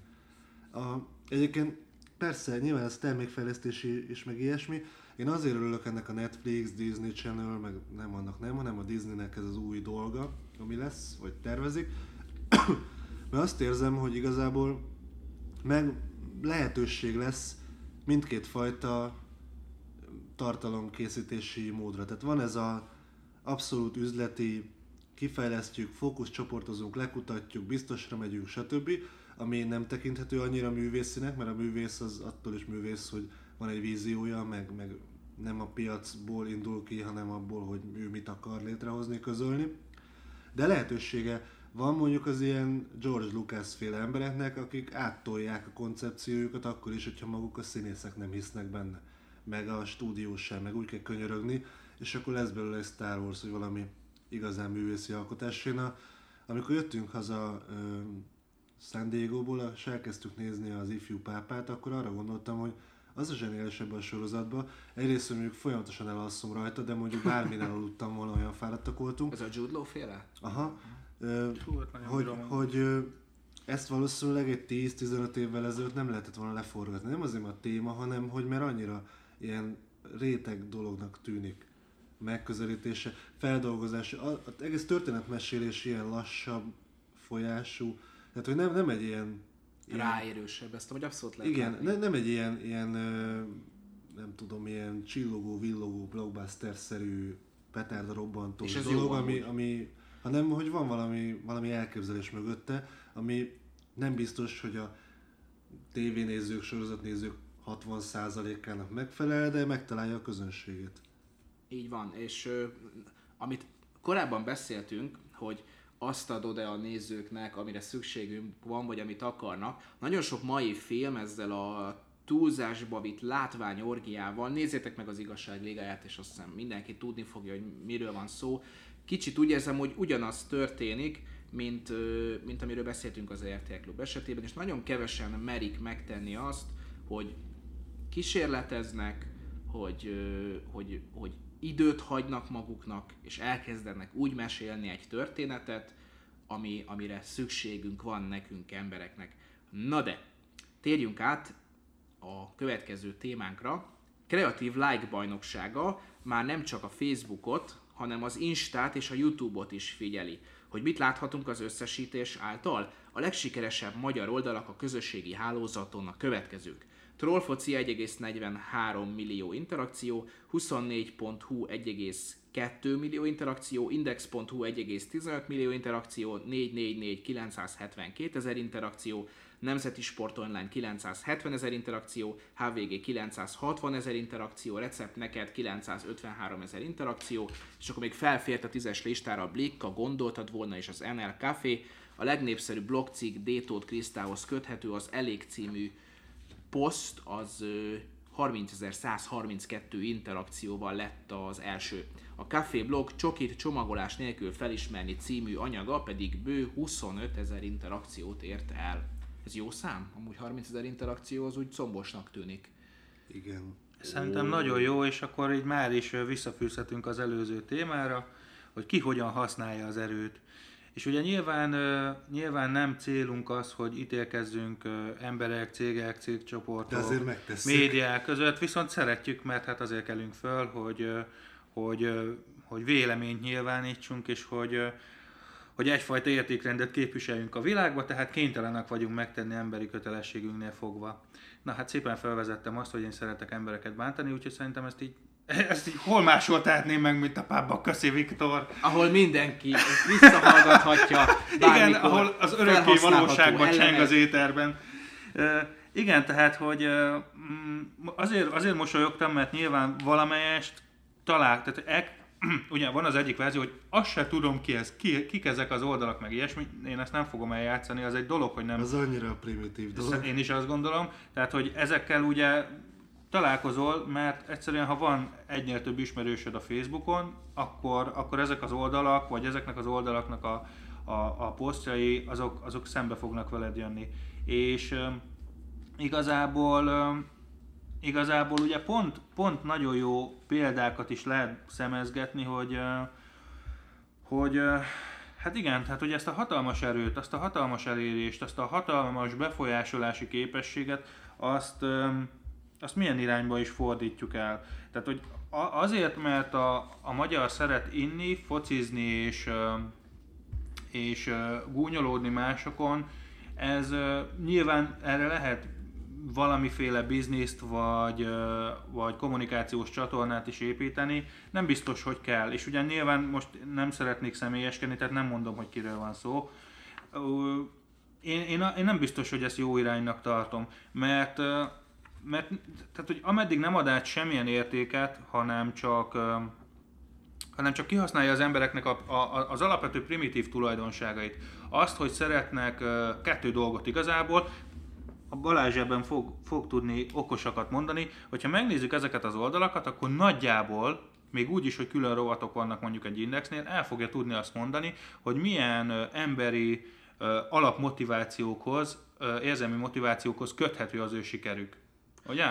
A, egyébként persze, nyilván ez termékfejlesztési és meg ilyesmi. Én azért örülök ennek a Netflix, Disney Channel, meg nem annak nem, hanem a Disneynek ez az új dolga, ami lesz, vagy tervezik. Mert azt érzem, hogy igazából meg lehetőség lesz mindkét fajta tartalomkészítési módra. Tehát van ez a abszolút üzleti, kifejlesztjük, fókuszcsoportozunk, lekutatjuk, biztosra megyünk, stb., ami nem tekinthető annyira művészinek, mert a művész az attól is művész, hogy van egy víziója, meg, meg nem a piacból indul ki, hanem abból, hogy ő mit akar létrehozni, közölni. De lehetősége van mondjuk az ilyen George Lucas féle embereknek, akik áttolják a koncepciójukat akkor is, hogyha maguk a színészek nem hisznek benne. Meg a stúdió sem, meg úgy kell könyörögni, és akkor lesz belőle egy Star Wars, vagy valami igazán művészi alkotás. Én a, amikor jöttünk haza ö, San Diego-ból, és elkezdtük nézni az ifjú pápát, akkor arra gondoltam, hogy az a zseniális ebben a sorozatban. Egyrészt mondjuk folyamatosan elalszom rajta, de mondjuk bármilyen <laughs> aludtam volna, olyan fáradtak voltunk. Ez a Jude Law féle? Aha. Hú, hát hogy, hogy ezt valószínűleg egy 10-15 évvel ezelőtt nem lehetett volna leforgatni. Nem azért a téma, hanem hogy mert annyira ilyen réteg dolognak tűnik. Megközelítése, feldolgozása, az egész történetmesélés ilyen lassabb folyású, tehát hogy nem, nem egy ilyen... ilyen Ráérősebb, ezt vagy abszolút lehet Igen, ne, nem egy ilyen, ilyen nem tudom, ilyen csillogó, villogó, blockbuster-szerű petárda robbantó dolog, ami, ami hanem hogy van valami, valami elképzelés mögötte, ami nem biztos, hogy a tévénézők, sorozatnézők 60%-ának megfelel, de megtalálja a közönségét. Így van, és ö, amit korábban beszéltünk, hogy azt adod-e a nézőknek, amire szükségünk van, vagy amit akarnak. Nagyon sok mai film ezzel a túlzásba vitt látványorgiával, nézzétek meg az igazság ligáját, és azt hiszem mindenki tudni fogja, hogy miről van szó. Kicsit úgy érzem, hogy ugyanaz történik, mint, mint amiről beszéltünk az RTL Klub esetében, és nagyon kevesen merik megtenni azt, hogy kísérleteznek, hogy, hogy, hogy időt hagynak maguknak, és elkezdenek úgy mesélni egy történetet, ami, amire szükségünk van nekünk embereknek. Na de, térjünk át a következő témánkra. Kreatív Like bajnoksága már nem csak a Facebookot, hanem az Instát és a Youtube-ot is figyeli. Hogy mit láthatunk az összesítés által? A legsikeresebb magyar oldalak a közösségi hálózaton a következők. Trollfoci 1,43 millió interakció, 24.hu 1,2 millió interakció, Index.hu 1,15 millió interakció, 444 972 ezer interakció, Nemzeti Sport Online 970 ezer interakció, HVG 960 ezer interakció, Recept Neked 953 ezer interakció, és akkor még felfért a tízes listára a Blick, a Gondoltad volna és az NL Café, a legnépszerűbb blogcikk Détót Krisztához köthető az Elég című poszt, az ö, 30.132 interakcióval lett az első. A Café blog csokit csomagolás nélkül felismerni című anyaga pedig bő 25 ezer interakciót ért el. Ez jó szám? Amúgy 30 ezer interakció az úgy combosnak tűnik. Igen. Szerintem nagyon jó, és akkor így már is visszafűzhetünk az előző témára, hogy ki hogyan használja az erőt. És ugye nyilván, nyilván nem célunk az, hogy ítélkezzünk emberek, cégek, De cégcsoportok, azért megtesszük. médiák között, viszont szeretjük, mert hát azért kelünk föl, hogy, hogy, hogy véleményt nyilvánítsunk, és hogy, hogy egyfajta értékrendet képviseljünk a világba, tehát kénytelenek vagyunk megtenni emberi kötelességünknél fogva. Na hát szépen felvezettem azt, hogy én szeretek embereket bántani, úgyhogy szerintem ezt így, <laughs> ezt így hol máshol tehetném meg, mint a pábba, köszi Viktor. Ahol mindenki visszahallgathatja. <laughs> Igen, ahol az örökké valóságban cseng az éterben. Igen, tehát, hogy mm, azért, azért mosolyogtam, mert nyilván valamelyest talál, tehát ek, <clears throat> ugye van az egyik verzió, hogy azt se tudom ki ez, ki, kik ezek az oldalak, meg ilyesmi, én ezt nem fogom eljátszani, az egy dolog, hogy nem Az annyira primitív dolog. én is azt gondolom. Tehát, hogy ezekkel ugye találkozol, mert egyszerűen, ha van egynél több ismerősöd a Facebookon, akkor, akkor ezek az oldalak, vagy ezeknek az oldalaknak a, a, a posztjai, azok, azok szembe fognak veled jönni. És öm, igazából öm, igazából ugye pont, pont nagyon jó példákat is lehet szemezgetni, hogy hogy hát igen, tehát hogy ezt a hatalmas erőt, azt a hatalmas elérést, azt a hatalmas befolyásolási képességet, azt, azt milyen irányba is fordítjuk el. Tehát, hogy azért, mert a, a magyar szeret inni, focizni és, és gúnyolódni másokon, ez nyilván erre lehet valamiféle bizniszt vagy, vagy kommunikációs csatornát is építeni, nem biztos, hogy kell. És ugye nyilván most nem szeretnék személyeskedni, tehát nem mondom, hogy kiről van szó. Én, én, én nem biztos, hogy ezt jó iránynak tartom, mert, mert tehát, hogy ameddig nem ad át semmilyen értéket, hanem csak hanem csak kihasználja az embereknek a, a, az alapvető primitív tulajdonságait. Azt, hogy szeretnek kettő dolgot igazából, a Balázs ebben fog, fog tudni okosakat mondani, hogyha megnézzük ezeket az oldalakat, akkor nagyjából, még úgy is, hogy külön rovatok vannak mondjuk egy indexnél, el fogja tudni azt mondani, hogy milyen emberi alapmotivációkhoz, érzelmi motivációkhoz köthető az ő sikerük. Ugye?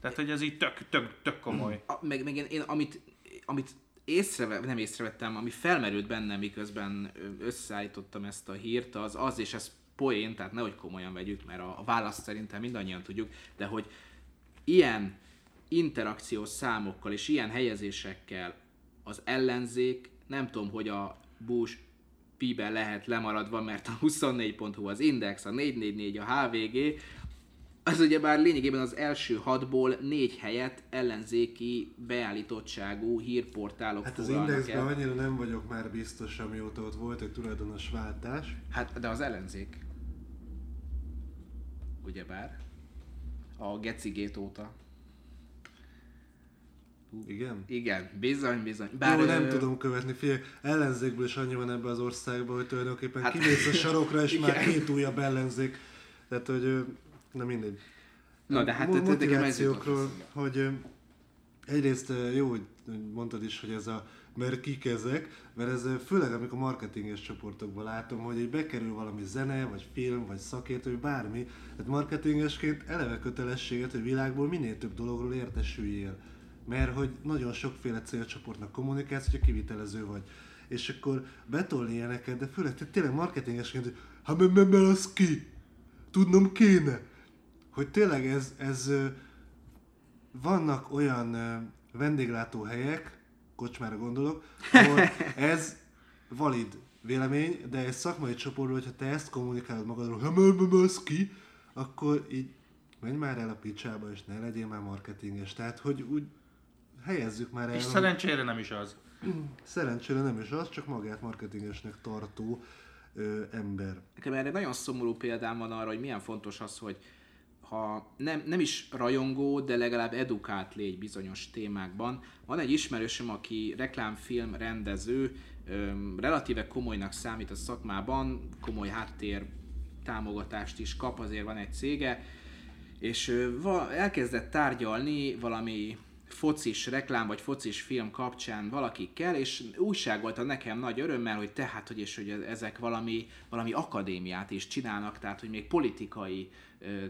Tehát, hogy ez így tök, tök, tök komoly. A, meg, meg én, én amit, amit észreve, nem észrevettem, ami felmerült bennem, miközben összeállítottam ezt a hírt, az az, és ez poén, tehát nehogy komolyan vegyük, mert a, a választ szerintem mindannyian tudjuk, de hogy ilyen interakciós számokkal és ilyen helyezésekkel az ellenzék, nem tudom, hogy a Bush Piben lehet lemaradva, mert a 24.hu az Index, a 444, a HVG, az ugye bár lényegében az első hatból négy helyet ellenzéki beállítottságú hírportálok Hát az indexben el. annyira nem vagyok már biztos, amióta ott volt egy tulajdonos váltás. Hát, de az ellenzék. Ugyebár. a Gecigét óta. Igen? Igen, bizony, bizony. Bár Jó, nem ö... tudom követni, figyelj, ellenzékből is annyi van ebbe az országban, hogy tulajdonképpen hát, kimész a sarokra, és már két újabb ellenzék. Tehát, hogy na mindegy. Na, de hát motivációkról, hogy egyrészt jó, hogy mondtad is, hogy ez a mert kik ezek, mert ez főleg amikor marketinges csoportokban látom, hogy egy bekerül valami zene, vagy film, vagy szakértő, vagy bármi, tehát marketingesként eleve kötelességet, hogy világból minél több dologról értesüljél. Mert hogy nagyon sokféle célcsoportnak kommunikálsz, hogyha kivitelező vagy. És akkor betolni ilyeneket, de főleg tényleg marketingesként, hogy hát mert az ki? Tudnom kéne. Hogy tényleg ez, ez vannak olyan vendéglátóhelyek, kocsmára gondolok, ahol <laughs> ez valid vélemény, de egy szakmai csoportról, hogyha te ezt kommunikálod magadról, ha ki, akkor így menj már el a picsába, és ne legyél már marketinges. Tehát, hogy úgy helyezzük már el. És szerencsére nem is az. Szerencsére nem is az, csak magát marketingesnek tartó ö, ember. Nekem erre nagyon szomorú példám van arra, hogy milyen fontos az, hogy ha nem, nem is rajongó, de legalább edukált légy bizonyos témákban. Van egy ismerősöm, aki reklámfilm rendező, relatíve komolynak számít a szakmában, komoly háttér támogatást is kap, azért van egy cége, és elkezdett tárgyalni valami focis reklám vagy focis film kapcsán valakikkel, és újságolta nekem nagy örömmel, hogy tehát, hogy, és hogy ezek valami, valami akadémiát is csinálnak, tehát, hogy még politikai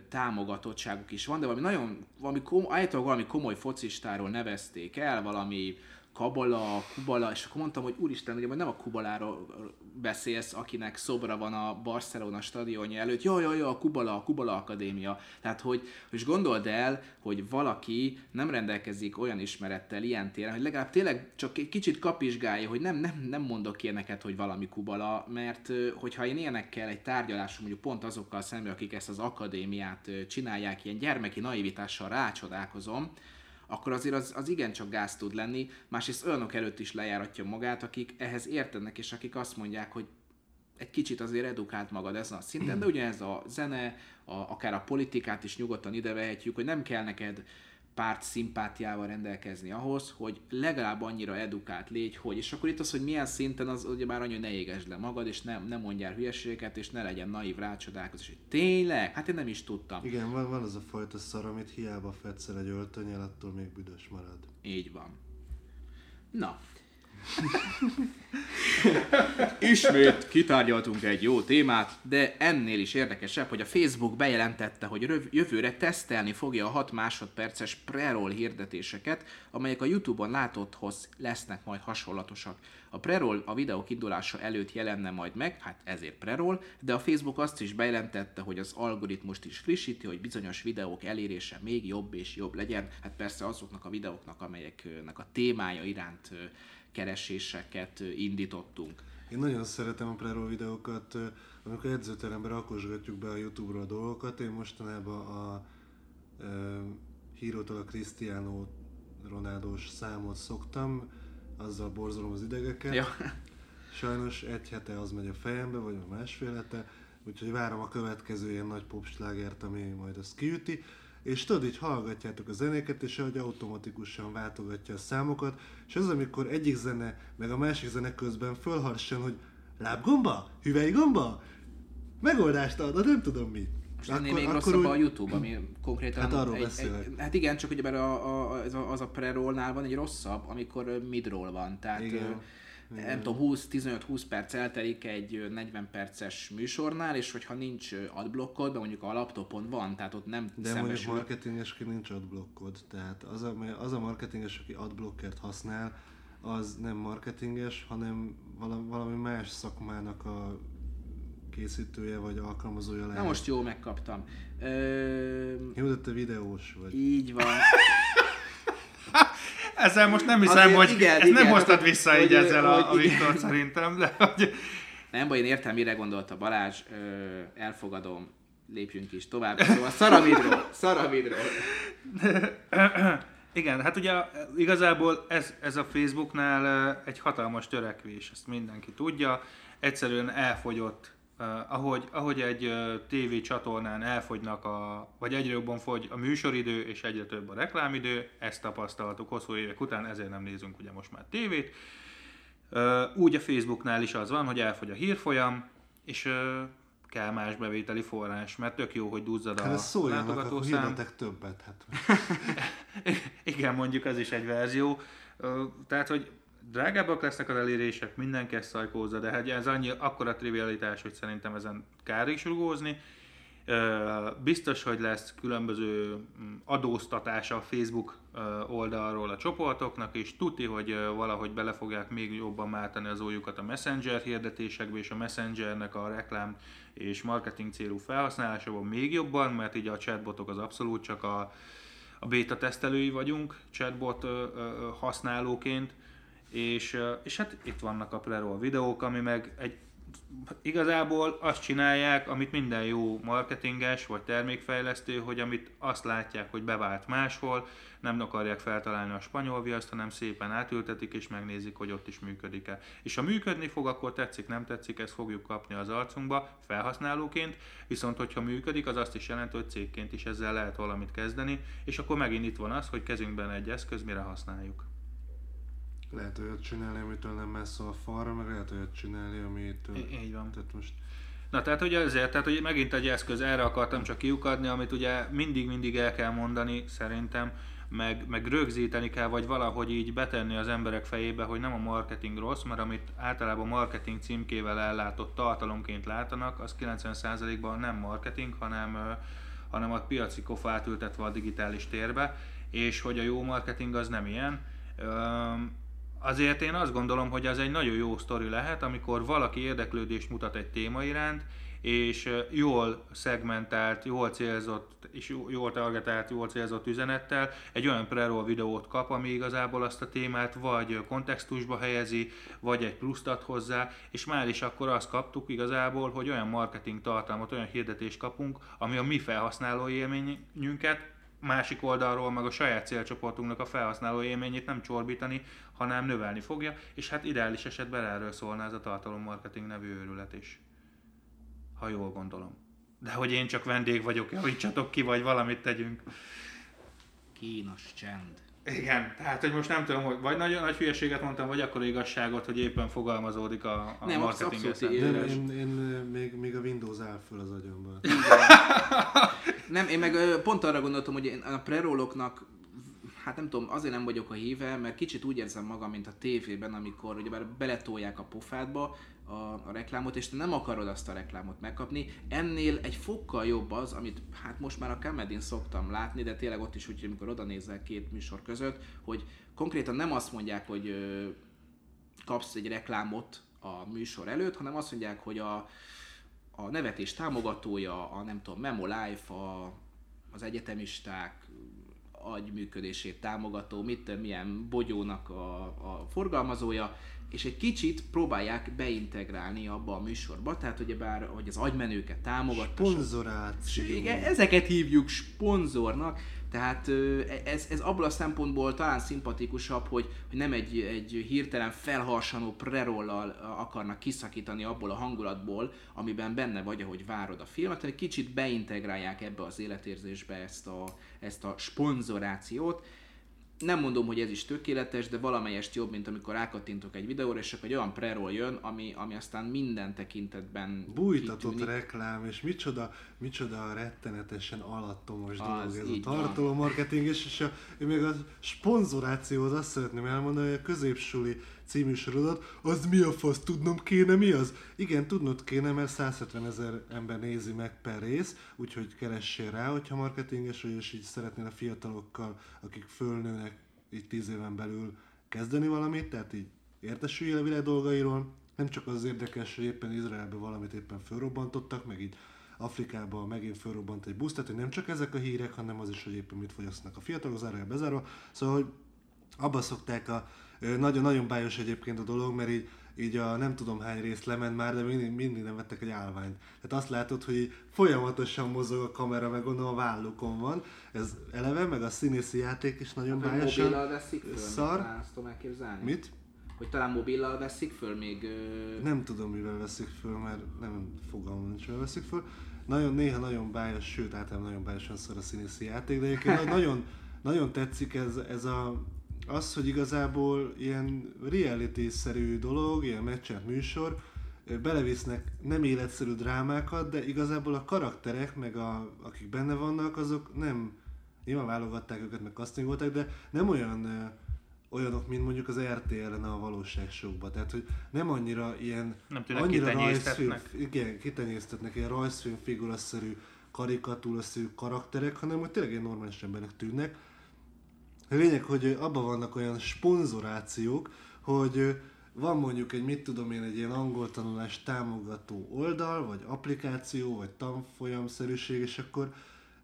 támogatottságuk is van, de valami nagyon, valami, kom, állítólag valami komoly focistáról nevezték el, valami Kabala, Kubala, és akkor mondtam, hogy úristen, ugye nem a Kubaláról beszélsz, akinek szobra van a Barcelona stadionja előtt, jaj, jaj, jaj, a Kubala, a Kubala Akadémia. Tehát, hogy és gondold el, hogy valaki nem rendelkezik olyan ismerettel ilyen téren, hogy legalább tényleg csak egy kicsit kapizsgálja, hogy nem, nem, nem mondok ilyeneket, hogy valami Kubala, mert hogyha én ilyenekkel egy tárgyalásom, mondjuk pont azokkal szemben, akik ezt az akadémiát csinálják, ilyen gyermeki naivitással rácsodálkozom, akkor azért az, az igencsak gáz tud lenni, másrészt olyanok előtt is lejáratja magát, akik ehhez értenek, és akik azt mondják, hogy egy kicsit azért edukált magad ezen a szinten, de <clears throat> ugye ez a zene, a, akár a politikát is nyugodtan idevehetjük, hogy nem kell neked párt szimpátiával rendelkezni ahhoz, hogy legalább annyira edukált légy, hogy, és akkor itt az, hogy milyen szinten, az ugye már annyi, hogy ne égesd le magad, és ne, ne mondjál hülyeségeket, és ne legyen naív rácsodálkozás, hogy tényleg, hát én nem is tudtam. Igen, van, van az a fajta szar, amit hiába fetszel egy öltönyel, attól még büdös marad. Így van. Na, <laughs> Ismét kitárgyaltunk egy jó témát, de ennél is érdekesebb, hogy a Facebook bejelentette, hogy jövőre tesztelni fogja a 6 másodperces pre-roll hirdetéseket, amelyek a YouTube-on látotthoz lesznek majd hasonlatosak. A pre-roll a videók indulása előtt jelenne majd meg, hát ezért pre-roll, de a Facebook azt is bejelentette, hogy az algoritmust is frissíti, hogy bizonyos videók elérése még jobb és jobb legyen. Hát persze azoknak a videóknak, amelyeknek a témája iránt kereséseket indítottunk. Én nagyon szeretem a pre videókat, amikor edzőteremben rakosgatjuk be a Youtube-ra a dolgokat. Én mostanában a, a hírótól a Cristiano Ronaldos számot szoktam, azzal borzolom az idegeket. Ja. Sajnos egy hete az megy a fejembe, vagy a másfél hete, úgyhogy várom a következő ilyen nagy popslágert, ami majd azt kiüti és tudod, így hallgatjátok a zenéket, és ahogy automatikusan váltogatja a számokat, és az, amikor egyik zene, meg a másik zene közben fölharsan, hogy lábgomba, hüvelygomba, megoldást ad, de nem tudom mit. Most ennél még rosszabb úgy... a YouTube, ami konkrétan... Hát arról egy, egy, Hát igen, csak ugye a, a, az a pre-rollnál van egy rosszabb, amikor mid-roll van. Tehát igen nem tudom, 20-15-20 perc eltelik egy 40 perces műsornál, és hogyha nincs adblockod, de mondjuk a laptopon van, tehát ott nem De mondjuk marketingesként nincs adblockod, tehát az a, az a marketinges, aki adblockert használ, az nem marketinges, hanem valami más szakmának a készítője vagy alkalmazója lehet. Na most jó megkaptam. Ö... Jó, de te videós vagy. Így van. <laughs> ezzel most nem hiszem, Azért, hogy igen, ezt igen, nem hoztad vissza hogy, így ezzel hogy, a, a Viktor szerintem, de hogy... Nem baj, én értem, mire gondolta Balázs, ö, elfogadom, lépjünk is tovább. Szóval Szaravidról, Szaravidról. Igen, hát ugye igazából ez, ez a Facebooknál egy hatalmas törekvés, ezt mindenki tudja. Egyszerűen elfogyott Uh, ahogy, ahogy egy uh, TV csatornán elfogynak, a, vagy egyre jobban fogy a műsoridő, és egyre több a reklámidő, ezt tapasztaltuk hosszú évek után, ezért nem nézünk ugye most már tévét. Uh, úgy a Facebooknál is az van, hogy elfogy a hírfolyam, és uh, kell más bevételi forrás, mert tök jó, hogy duzzad a Hát akkor látogatószám. hirdetek többet. Hát. <laughs> Igen, mondjuk ez is egy verzió. Ö, Tehát, hogy drágábbak lesznek az elérések, mindenki ezt szajkózza, de hát ez annyi, akkora trivialitás, hogy szerintem ezen kár is rugózni. Biztos, hogy lesz különböző mm, adóztatása a Facebook oldalról a csoportoknak, és tuti, hogy valahogy bele fogják még jobban mátani az ójukat a Messenger hirdetésekbe, és a Messengernek a reklám és marketing célú felhasználásában még jobban, mert így a chatbotok az abszolút csak a, a beta tesztelői vagyunk, chatbot használóként, és, és hát itt vannak a pre-roll videók, ami meg egy igazából azt csinálják, amit minden jó marketinges vagy termékfejlesztő, hogy amit azt látják, hogy bevált máshol, nem akarják feltalálni a spanyol viaszt, hanem szépen átültetik és megnézik, hogy ott is működik-e. És ha működni fog, akkor tetszik, nem tetszik, ezt fogjuk kapni az arcunkba felhasználóként, viszont hogyha működik, az azt is jelenti, hogy cégként is ezzel lehet valamit kezdeni, és akkor megint itt van az, hogy kezünkben egy eszköz, mire használjuk. Lehet olyat csinálni, amitől nem messze a falra, meg lehet olyat csinálni, amitől... I- így van. Tehát most Na tehát ugye ezért, tehát hogy megint egy eszköz, erre akartam csak kiukadni, amit ugye mindig-mindig el kell mondani szerintem, meg, meg rögzíteni kell, vagy valahogy így betenni az emberek fejébe, hogy nem a marketing rossz, mert amit általában marketing címkével ellátott tartalomként látanak, az 90%-ban nem marketing, hanem, hanem a piaci kofa átültetve a digitális térbe, és hogy a jó marketing az nem ilyen. Öm, Azért én azt gondolom, hogy ez egy nagyon jó sztori lehet, amikor valaki érdeklődést mutat egy téma iránt, és jól szegmentált, jól célzott, és jó- jól targetált, jól célzott üzenettel egy olyan pre videót kap, ami igazából azt a témát vagy kontextusba helyezi, vagy egy pluszt ad hozzá, és már is akkor azt kaptuk igazából, hogy olyan marketing tartalmat, olyan hirdetést kapunk, ami a mi felhasználói élményünket másik oldalról meg a saját célcsoportunknak a felhasználó élményét nem csorbítani, hanem növelni fogja, és hát ideális esetben erről szólna ez a tartalommarketing nevű őrület is. Ha jól gondolom. De hogy én csak vendég vagyok, javítsatok ki, vagy valamit tegyünk. Kínos csend. Igen, tehát hogy most nem tudom, hogy vagy nagyon nagy hülyeséget mondtam, vagy akkor igazságot, hogy éppen fogalmazódik a, a Nem, marketing abszolút Éles. én, én, még, még a Windows áll föl az agyamban. <laughs> Nem, én meg pont arra gondoltam, hogy én a preróloknak hát nem tudom, azért nem vagyok a híve, mert kicsit úgy érzem magam, mint a tévében, amikor ugyebár beletolják a pofádba a, a reklámot, és te nem akarod azt a reklámot megkapni. Ennél egy fokkal jobb az, amit hát most már a Comedin szoktam látni, de tényleg ott is úgy, amikor oda nézel két műsor között, hogy konkrétan nem azt mondják, hogy ö, kapsz egy reklámot a műsor előtt, hanem azt mondják, hogy a, a nevetés támogatója, a nem tudom, Memo Life, a, az egyetemisták agyműködését támogató, mit milyen bogyónak a, a forgalmazója, és egy kicsit próbálják beintegrálni abba a műsorba, tehát ugyebár, hogy az agymenőket támogatta. Sponzoráció. Igen, ezeket hívjuk sponzornak, tehát ö, ez, ez abból a szempontból talán szimpatikusabb, hogy, hogy nem egy, egy hirtelen felharsanó prerollal akarnak kiszakítani abból a hangulatból, amiben benne vagy, ahogy várod a filmet, hanem kicsit beintegrálják ebbe az életérzésbe ezt a, ezt a sponzorációt. Nem mondom, hogy ez is tökéletes, de valamelyest jobb, mint amikor rákattintok egy videóra, és akkor egy olyan preroll jön, ami, ami aztán minden tekintetben Bújtatott kitűnik. reklám, és micsoda, micsoda rettenetesen alattomos Az, dolog ez a így van. tartalommarketing, és, és a, én még a sponzorációhoz azt szeretném elmondani, hogy a középsuli című sorodat, az mi a fasz, tudnom kéne mi az? Igen, tudnod kéne, mert 170 ezer ember nézi meg per rész, úgyhogy keressél rá, hogyha marketinges vagy, és így szeretnél a fiatalokkal, akik fölnőnek így 10 éven belül kezdeni valamit, tehát így értesüljél a világ dolgairól, nem csak az érdekes, hogy éppen Izraelben valamit éppen fölrobbantottak, meg így Afrikában megint fölrobbant egy busz, tehát hogy nem csak ezek a hírek, hanem az is, hogy éppen mit fogyasztanak a fiatalok, az ára bezárva. Szóval, hogy abba szokták a... Nagyon-nagyon bájos egyébként a dolog, mert így, így a nem tudom hány rész lement már, de mindig, mindig nem vettek egy állványt. Tehát azt látod, hogy folyamatosan mozog a kamera, meg gondolom a vállukon van. Ez eleve, meg a színészi játék is nagyon Hogy bájosan mobillal veszik föl? szar. Már Azt tudom elképzelni? Mit? hogy talán mobillal veszik föl még... Ö... Nem tudom, mivel veszik föl, mert nem fogalmam nincs, mivel veszik föl. Nagyon, néha nagyon bájos, sőt, általában nagyon bájosan szar a színészi játék, de egyébként <laughs> nagyon, nagyon tetszik ez, ez a, az, hogy igazából ilyen reality-szerű dolog, ilyen meccset műsor, belevisznek nem életszerű drámákat, de igazából a karakterek, meg a, akik benne vannak, azok nem, nyilván válogatták őket, meg castingolták, de nem olyan ö, olyanok, mint mondjuk az RTL-en a valóságsokban. Tehát, hogy nem annyira ilyen, Nem tűnnek annyira rajzfilm, igen, kitenyésztetnek, ilyen rajzfilm figuraszerű, karikatúraszerű karakterek, hanem hogy tényleg ilyen normális embernek tűnnek. Lényeg, hogy abban vannak olyan sponzorációk, hogy van mondjuk egy, mit tudom én, egy ilyen angol tanulás támogató oldal, vagy applikáció, vagy tanfolyamszerűség, és akkor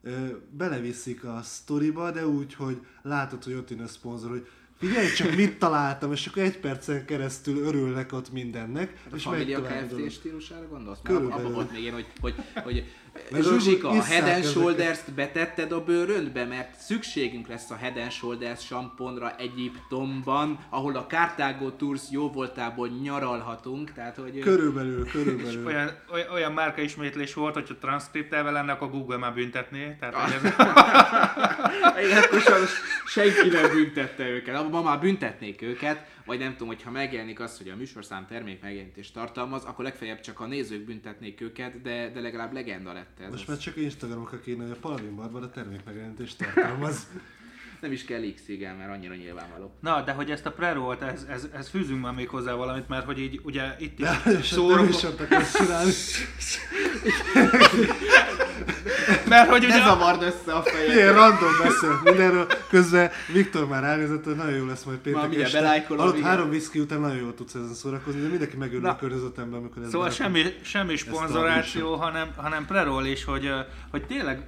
ö, beleviszik a sztoriba, de úgy, hogy látod, hogy ott jön a szponzor, hogy figyelj csak, mit találtam, és akkor egy percen keresztül örülnek ott mindennek. A és megtalálod. Kft. stílusára gondolsz? Körülbelül. abban volt még ilyen, hogy, hogy, hogy Zsuzsika, a Head and isszák Shoulders-t betetted a bőröndbe, mert szükségünk lesz a Head and Shoulders samponra Egyiptomban, ahol a Carthago Tours jó voltából nyaralhatunk, tehát hogy... Körülbelül, És körülbelül. olyan, olyan, olyan márka ismétlés volt, hogyha transzkriptelve lenne, akkor Google már büntetné. Tehát, hogy ez, <laughs> Igen, akkor sajnos senki nem büntette őket. Ma már büntetnék őket, vagy nem tudom, hogyha megjelenik az, hogy a műsorszám termék megjelenítést tartalmaz, akkor legfeljebb csak a nézők büntetnék őket, de, de legalább legenda lett ez. Most már csak Instagramokra kéne, hogy a Palvin Barbara termék megjelenítést tartalmaz. <laughs> Nem is kell X, igen, mert annyira nyilvánvaló. Na, de hogy ezt a prerolt, ez, ez, ez fűzünk már még hozzá valamit, mert hogy így ugye itt is szórom, <laughs> mert hogy Ne ugye zavard össze a fejed. Ilyen random beszél mindenről, közben Viktor már ránézett, hogy nagyon jó lesz majd péntek Már este. Alatt három viszki után nagyon jól tudsz ezen szórakozni, de mindenki megörül Na. a környezetemben, amikor ez Szóval semmi, semmi szponzoráció, hanem, hanem preroll is, hogy, hogy tényleg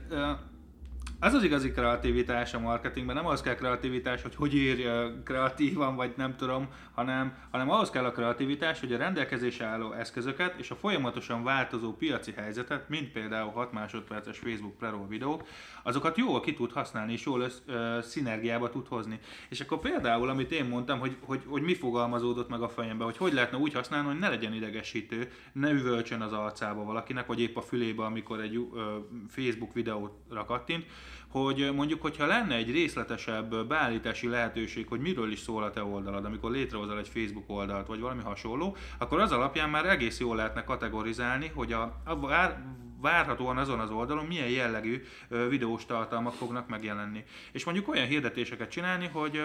az az igazi kreativitás a marketingben, nem az kell kreativitás, hogy hogy írj ö, kreatívan, vagy nem tudom, hanem, hanem ahhoz kell a kreativitás, hogy a rendelkezésre álló eszközöket és a folyamatosan változó piaci helyzetet, mint például 6 másodperces Facebook preroll videó, azokat jól ki tud használni, és jól össz, ö, szinergiába tud hozni. És akkor például, amit én mondtam, hogy, hogy, hogy mi fogalmazódott meg a fejembe, hogy hogy lehetne úgy használni, hogy ne legyen idegesítő, ne üvölcsön az arcába valakinek, vagy épp a fülébe, amikor egy ö, Facebook videóra kattint, hogy mondjuk, hogyha lenne egy részletesebb beállítási lehetőség, hogy miről is szól a te oldalad, amikor létrehozol egy Facebook oldalt, vagy valami hasonló, akkor az alapján már egész jól lehetne kategorizálni, hogy a, a várhatóan azon az oldalon milyen jellegű videós tartalmak fognak megjelenni. És mondjuk olyan hirdetéseket csinálni, hogy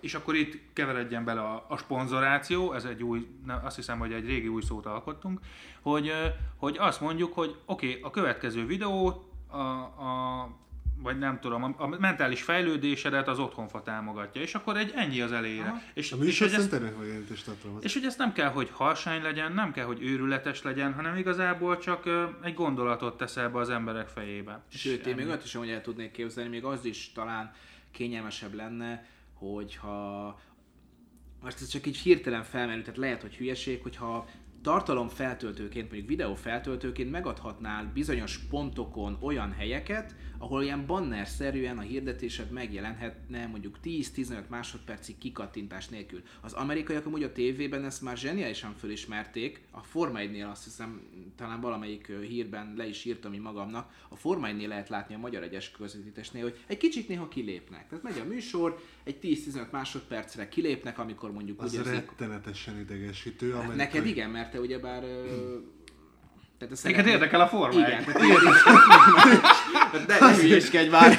és akkor itt keveredjen bele a, a sponzoráció, ez egy új, azt hiszem, hogy egy régi új szót alkottunk, hogy, hogy azt mondjuk, hogy oké, okay, a következő videó a, a vagy nem tudom, a, mentális fejlődésedet az otthonfa támogatja, és akkor egy ennyi az elére. És, A és, hogy ezt, és hogy ez nem kell, hogy harsány legyen, nem kell, hogy őrületes legyen, hanem igazából csak ö, egy gondolatot teszel be az emberek fejébe. Sőt, én még olyat is, hogy el tudnék képzelni, még az is talán kényelmesebb lenne, hogyha most ez csak így hirtelen felmerült, tehát lehet, hogy hülyeség, hogyha tartalom feltöltőként, mondjuk videó feltöltőként megadhatnál bizonyos pontokon olyan helyeket, ahol ilyen banner-szerűen a hirdetésed megjelenhetne mondjuk 10-15 másodpercig kikattintás nélkül. Az amerikaiak amúgy a tévében ezt már zseniálisan fölismerték, a Forma 1-nél azt hiszem, talán valamelyik hírben le is írtam így magamnak, a Forma 1-nél lehet látni a magyar egyes közvetítésnél, hogy egy kicsit néha kilépnek. Tehát megy a műsor, egy 10-15 másodpercre kilépnek, amikor mondjuk Az úgy érzik, rettenetesen idegesítő. amerikai- Neked igen, mert te ugyebár... Ö... <clears throat> Tehát Neked érdekel a forma Igen, tehát is. Tehát ne, ne hülyeskedj már.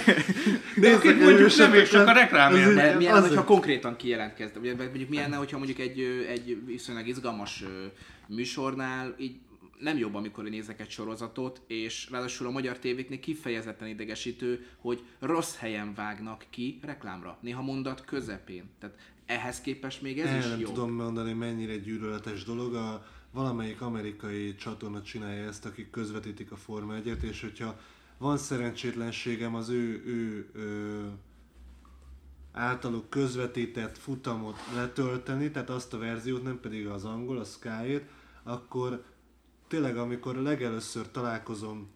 Nézzük, mondjuk nem, őseket, csak a reklámért. De mi lenne, az hogyha egy- konkrétan kijelentkezne? Vagy mondjuk mi lenne, hogyha mondjuk egy, egy viszonylag izgalmas műsornál így nem jobb, amikor nézek egy sorozatot, és ráadásul a magyar tévéknél kifejezetten idegesítő, hogy rossz helyen vágnak ki reklámra. Néha mondat közepén. Tehát ehhez képest még ez El is nem jó. tudom mondani, mennyire gyűlöletes dolog. A, valamelyik amerikai csatorna csinálja ezt, akik közvetítik a Forma 1 és hogyha van szerencsétlenségem az ő, ő, ő általuk közvetített futamot letölteni, tehát azt a verziót, nem pedig az angol, a sky akkor tényleg amikor legelőször találkozom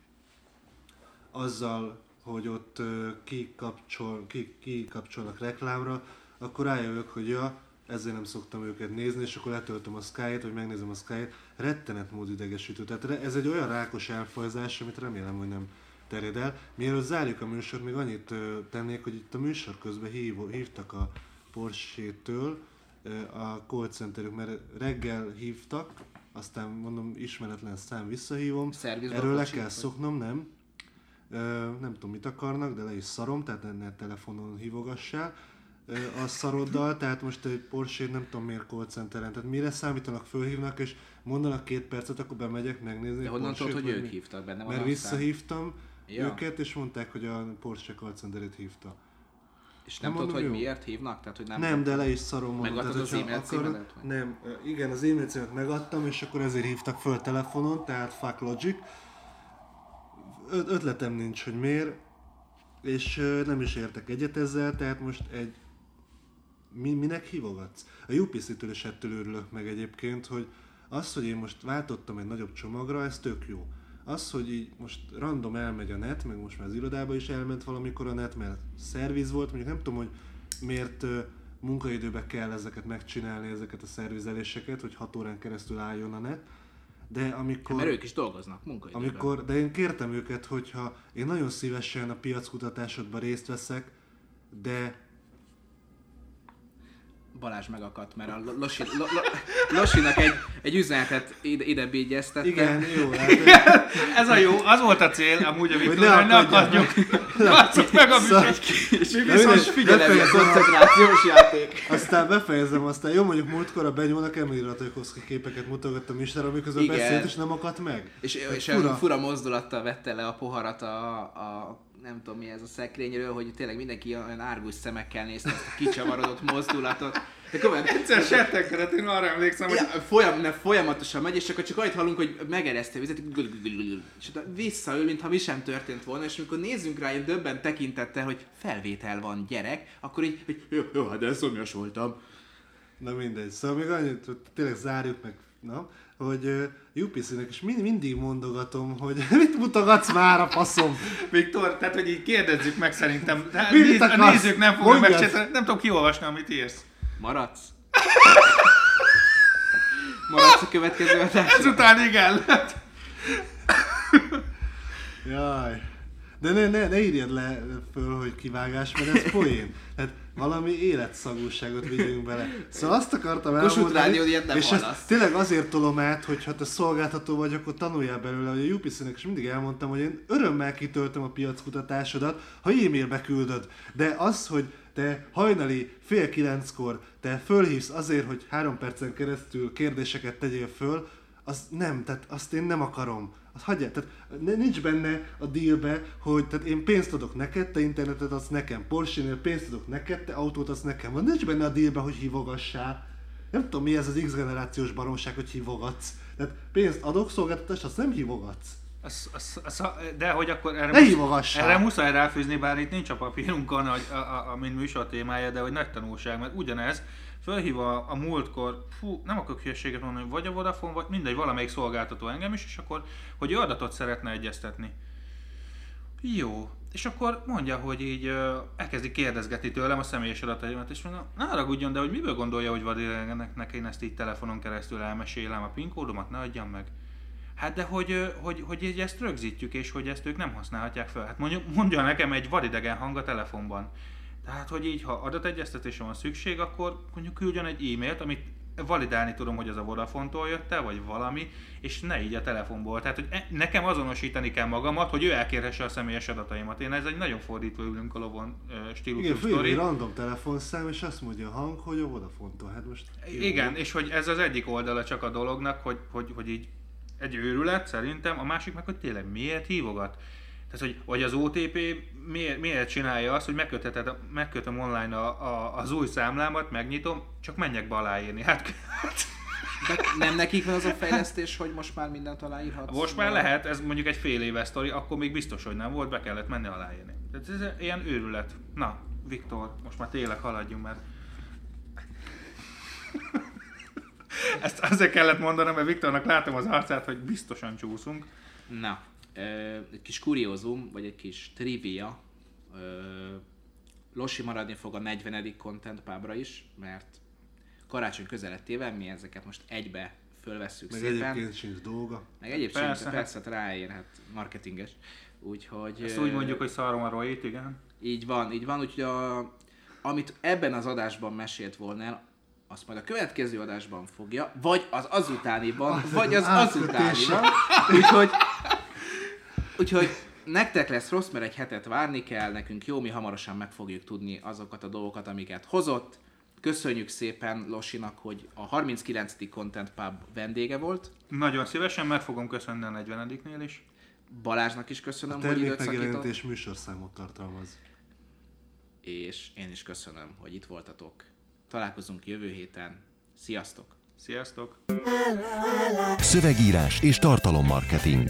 azzal, hogy ott kikapcsol, ki, kikapcsolnak reklámra, akkor rájövök, hogy ja, ezért nem szoktam őket nézni, és akkor letöltöm a Sky-t, vagy megnézem a Sky-t, rettenet mód idegesítő. Tehát ez egy olyan rákos elfajzás, amit remélem, hogy nem terjed el. Mielőtt zárjuk a műsort, még annyit tennék, hogy itt a műsor közben hív, hívtak a Porsche-től a call centerük, mert reggel hívtak, aztán mondom ismeretlen szám visszahívom, Szervizbe erről le kell szoknom, nem? Ö, nem tudom mit akarnak, de le is szarom, tehát ne telefonon hívogassál a szaroddal, tehát most egy porsche nem tudom miért call centeren, tehát mire számítanak, fölhívnak és mondanak két percet, akkor bemegyek megnézni. De honnan tudod, hogy ők mi? hívtak benne? Mert visszahívtam Ja. őket, és mondták, hogy a Porsche call centerét hívta. És nem Nem tudod, hogy jó. miért hívnak? Tehát, hogy nem, Nem, de le is szarom mondom. Megadtad az e-mail címedet? Nem, igen, az e-mail címet megadtam, és akkor ezért hívtak föl telefonon, tehát fuck logic. Ö- ötletem nincs, hogy miért, és nem is értek egyet ezzel, tehát most egy... Mi, minek hívogatsz? A UPC-től is ettől örülök meg egyébként, hogy az, hogy én most váltottam egy nagyobb csomagra, ez tök jó. Az, hogy így most random elmegy a net, meg most már az irodába is elment valamikor a net, mert szerviz volt, mondjuk nem tudom, hogy miért ö, munkaidőben kell ezeket megcsinálni, ezeket a szervizeléseket, hogy 6 órán keresztül álljon a net, de amikor... Mert ők is dolgoznak munkaidőben. Amikor, de én kértem őket, hogyha én nagyon szívesen a piackutatásodban részt veszek, de Balázs megakadt, mert a Losi, lo, lo, Losinak egy, egy üzenetet ide, ide bígyeztette. igen, jó, hát, <laughs> Ez a jó, az volt a cél, amúgy a Hogy Viktor, hogy ne akadjunk. <laughs> Látszott meg a Szóval- műsor. És mi De viszont figyelem, a- koncentrációs játék. aztán befejezem, aztán jó, mondjuk múltkor a Benyónak Emily Ratajkowski képeket mutogattam Istenre, amiközben Igen. beszélt, és nem akadt meg. És, és fura. fura. fura mozdulattal vette le a poharat a, a nem tudom mi ez a szekrényről, hogy tényleg mindenki olyan árgus szemekkel nézte ezt a kicsavarodott mozdulatot. De komolyan, Egyszer settenkedett, én arra emlékszem, hogy folyam, ne, folyamatosan megy, és akkor csak annyit hallunk, hogy megereszte a vizet, és visszaül, mintha mi sem történt volna, és amikor nézzünk rá ilyen döbben tekintettel, hogy felvétel van gyerek, akkor így, hogy jó, jó hát de szomjas voltam. Na mindegy, szóval még annyit, hogy tényleg zárjuk meg, na, hogy UPC-nek is mind, mindig mondogatom, hogy <laughs> mit mutogatsz már a faszom? Viktor, tehát hogy így kérdezzük meg szerintem. <laughs> De Mit néz, a nézők nem Mondjad. megcsinálni, nem tudom kiolvasni, amit írsz. Maradsz? <laughs> Maradsz a következő adásra? Ezután igen. Jaj. De ne, ne, ne írjad le föl, hogy kivágás, mert ez poén. Tehát valami életszagúságot vigyünk bele. Szóval azt akartam Kossuth elmondani, Rádió ilyet nem és ezt tényleg azért tolom át, hogy ha te szolgáltató vagy, akkor tanuljál belőle, hogy a UPC-nek is mindig elmondtam, hogy én örömmel kitöltöm a piackutatásodat, ha e-mailbe küldöd. De az, hogy te hajnali fél kilenckor te fölhívsz azért, hogy három percen keresztül kérdéseket tegyél föl, az nem, tehát azt én nem akarom. Az hagyjál, tehát nincs benne a dealbe, hogy tehát én pénzt adok neked, te internetet adsz nekem, Porsche-nél pénzt adok neked, te autót adsz nekem. Van nincs benne a dealbe, hogy hívogassál. Nem tudom mi ez az X generációs baromság, hogy hívogatsz. Tehát pénzt adok, szolgáltatást, azt nem hívogatsz. Az, az, az, de hogy akkor erre, Ne musz- erre muszáj ráfűzni, bár itt nincs a papírunkon, hogy a, a, a, mint műsor témája, de hogy nagy tanulság, mert ugyanez, fölhív a, a múltkor, fú, nem akarok hülyeséget mondani, vagy a Vodafone, vagy mindegy, valamelyik szolgáltató engem is, és akkor, hogy ő adatot szeretne egyeztetni. Jó. És akkor mondja, hogy így ö, elkezdi kérdezgetni tőlem a személyes adataimat, és mondom, ne haragudjon, de hogy miből gondolja, hogy vadidegeneknek én ezt így telefonon keresztül elmesélem a PIN kódomat, ne adjam meg. Hát de hogy, hogy, hogy így ezt rögzítjük, és hogy ezt ők nem használhatják fel. Hát mondjuk, mondja nekem egy vadidegen hang a telefonban. Tehát, hogy így, ha adategyeztetésre van szükség, akkor mondjuk küldjön egy e-mailt, amit validálni tudom, hogy az a Vodafone-tól jött el, vagy valami, és ne így a telefonból. Tehát, hogy e- nekem azonosítani kell magamat, hogy ő elkérhesse a személyes adataimat. Én ez egy nagyon fordító ülünk a lovon stílusú Igen, sztori. random telefonszám, és azt mondja a hang, hogy a Vodafone-tól. Hát most... jó. Igen, és hogy ez az egyik oldala csak a dolognak, hogy, hogy, hogy így egy őrület szerintem, a másik meg, hogy tényleg miért hívogat. Tehát, hogy, hogy az OTP miért, miért csinálja azt, hogy megkötheted, megkötöm online a, a, az új számlámat, megnyitom, csak menjek be aláírni. Hát De nem nekik van az a fejlesztés, hogy most már mindent aláírhatsz? most már lehet, ez mondjuk egy fél éves sztori, akkor még biztos, hogy nem volt, be kellett menni aláírni. Tehát ez ilyen őrület. Na, Viktor, most már tényleg haladjunk, mert ezt azért kellett mondanom, mert Viktornak látom az arcát, hogy biztosan csúszunk. Na, egy kis kuriózum, vagy egy kis trivia. Losi maradni fog a 40. Content Pubra is, mert karácsony közelettével mi ezeket most egybe fölvesszük Meg szépen. egyébként sincs dolga. Meg egyébként Persze, persze, hát- ráér, hát marketinges. Úgyhogy... Ezt úgy mondjuk, hogy szarom a Royit, igen. Így van, így van, úgyhogy a, amit ebben az adásban mesélt volna el, azt majd a következő adásban fogja, vagy az azutániban, vagy az azutániban. Úgyhogy, úgyhogy nektek lesz rossz, mert egy hetet várni kell, nekünk jó, mi hamarosan meg fogjuk tudni azokat a dolgokat, amiket hozott. Köszönjük szépen Losinak, hogy a 39. Content Pub vendége volt. Nagyon szívesen meg fogom köszönni a 40-nél is. Balázsnak is köszönöm, A hogy időt megjelenítés műsorszámot tartalmaz. És én is köszönöm, hogy itt voltatok. Találkozunk jövő héten. Sziasztok! Sziasztok! Szövegírás és tartalommarketing.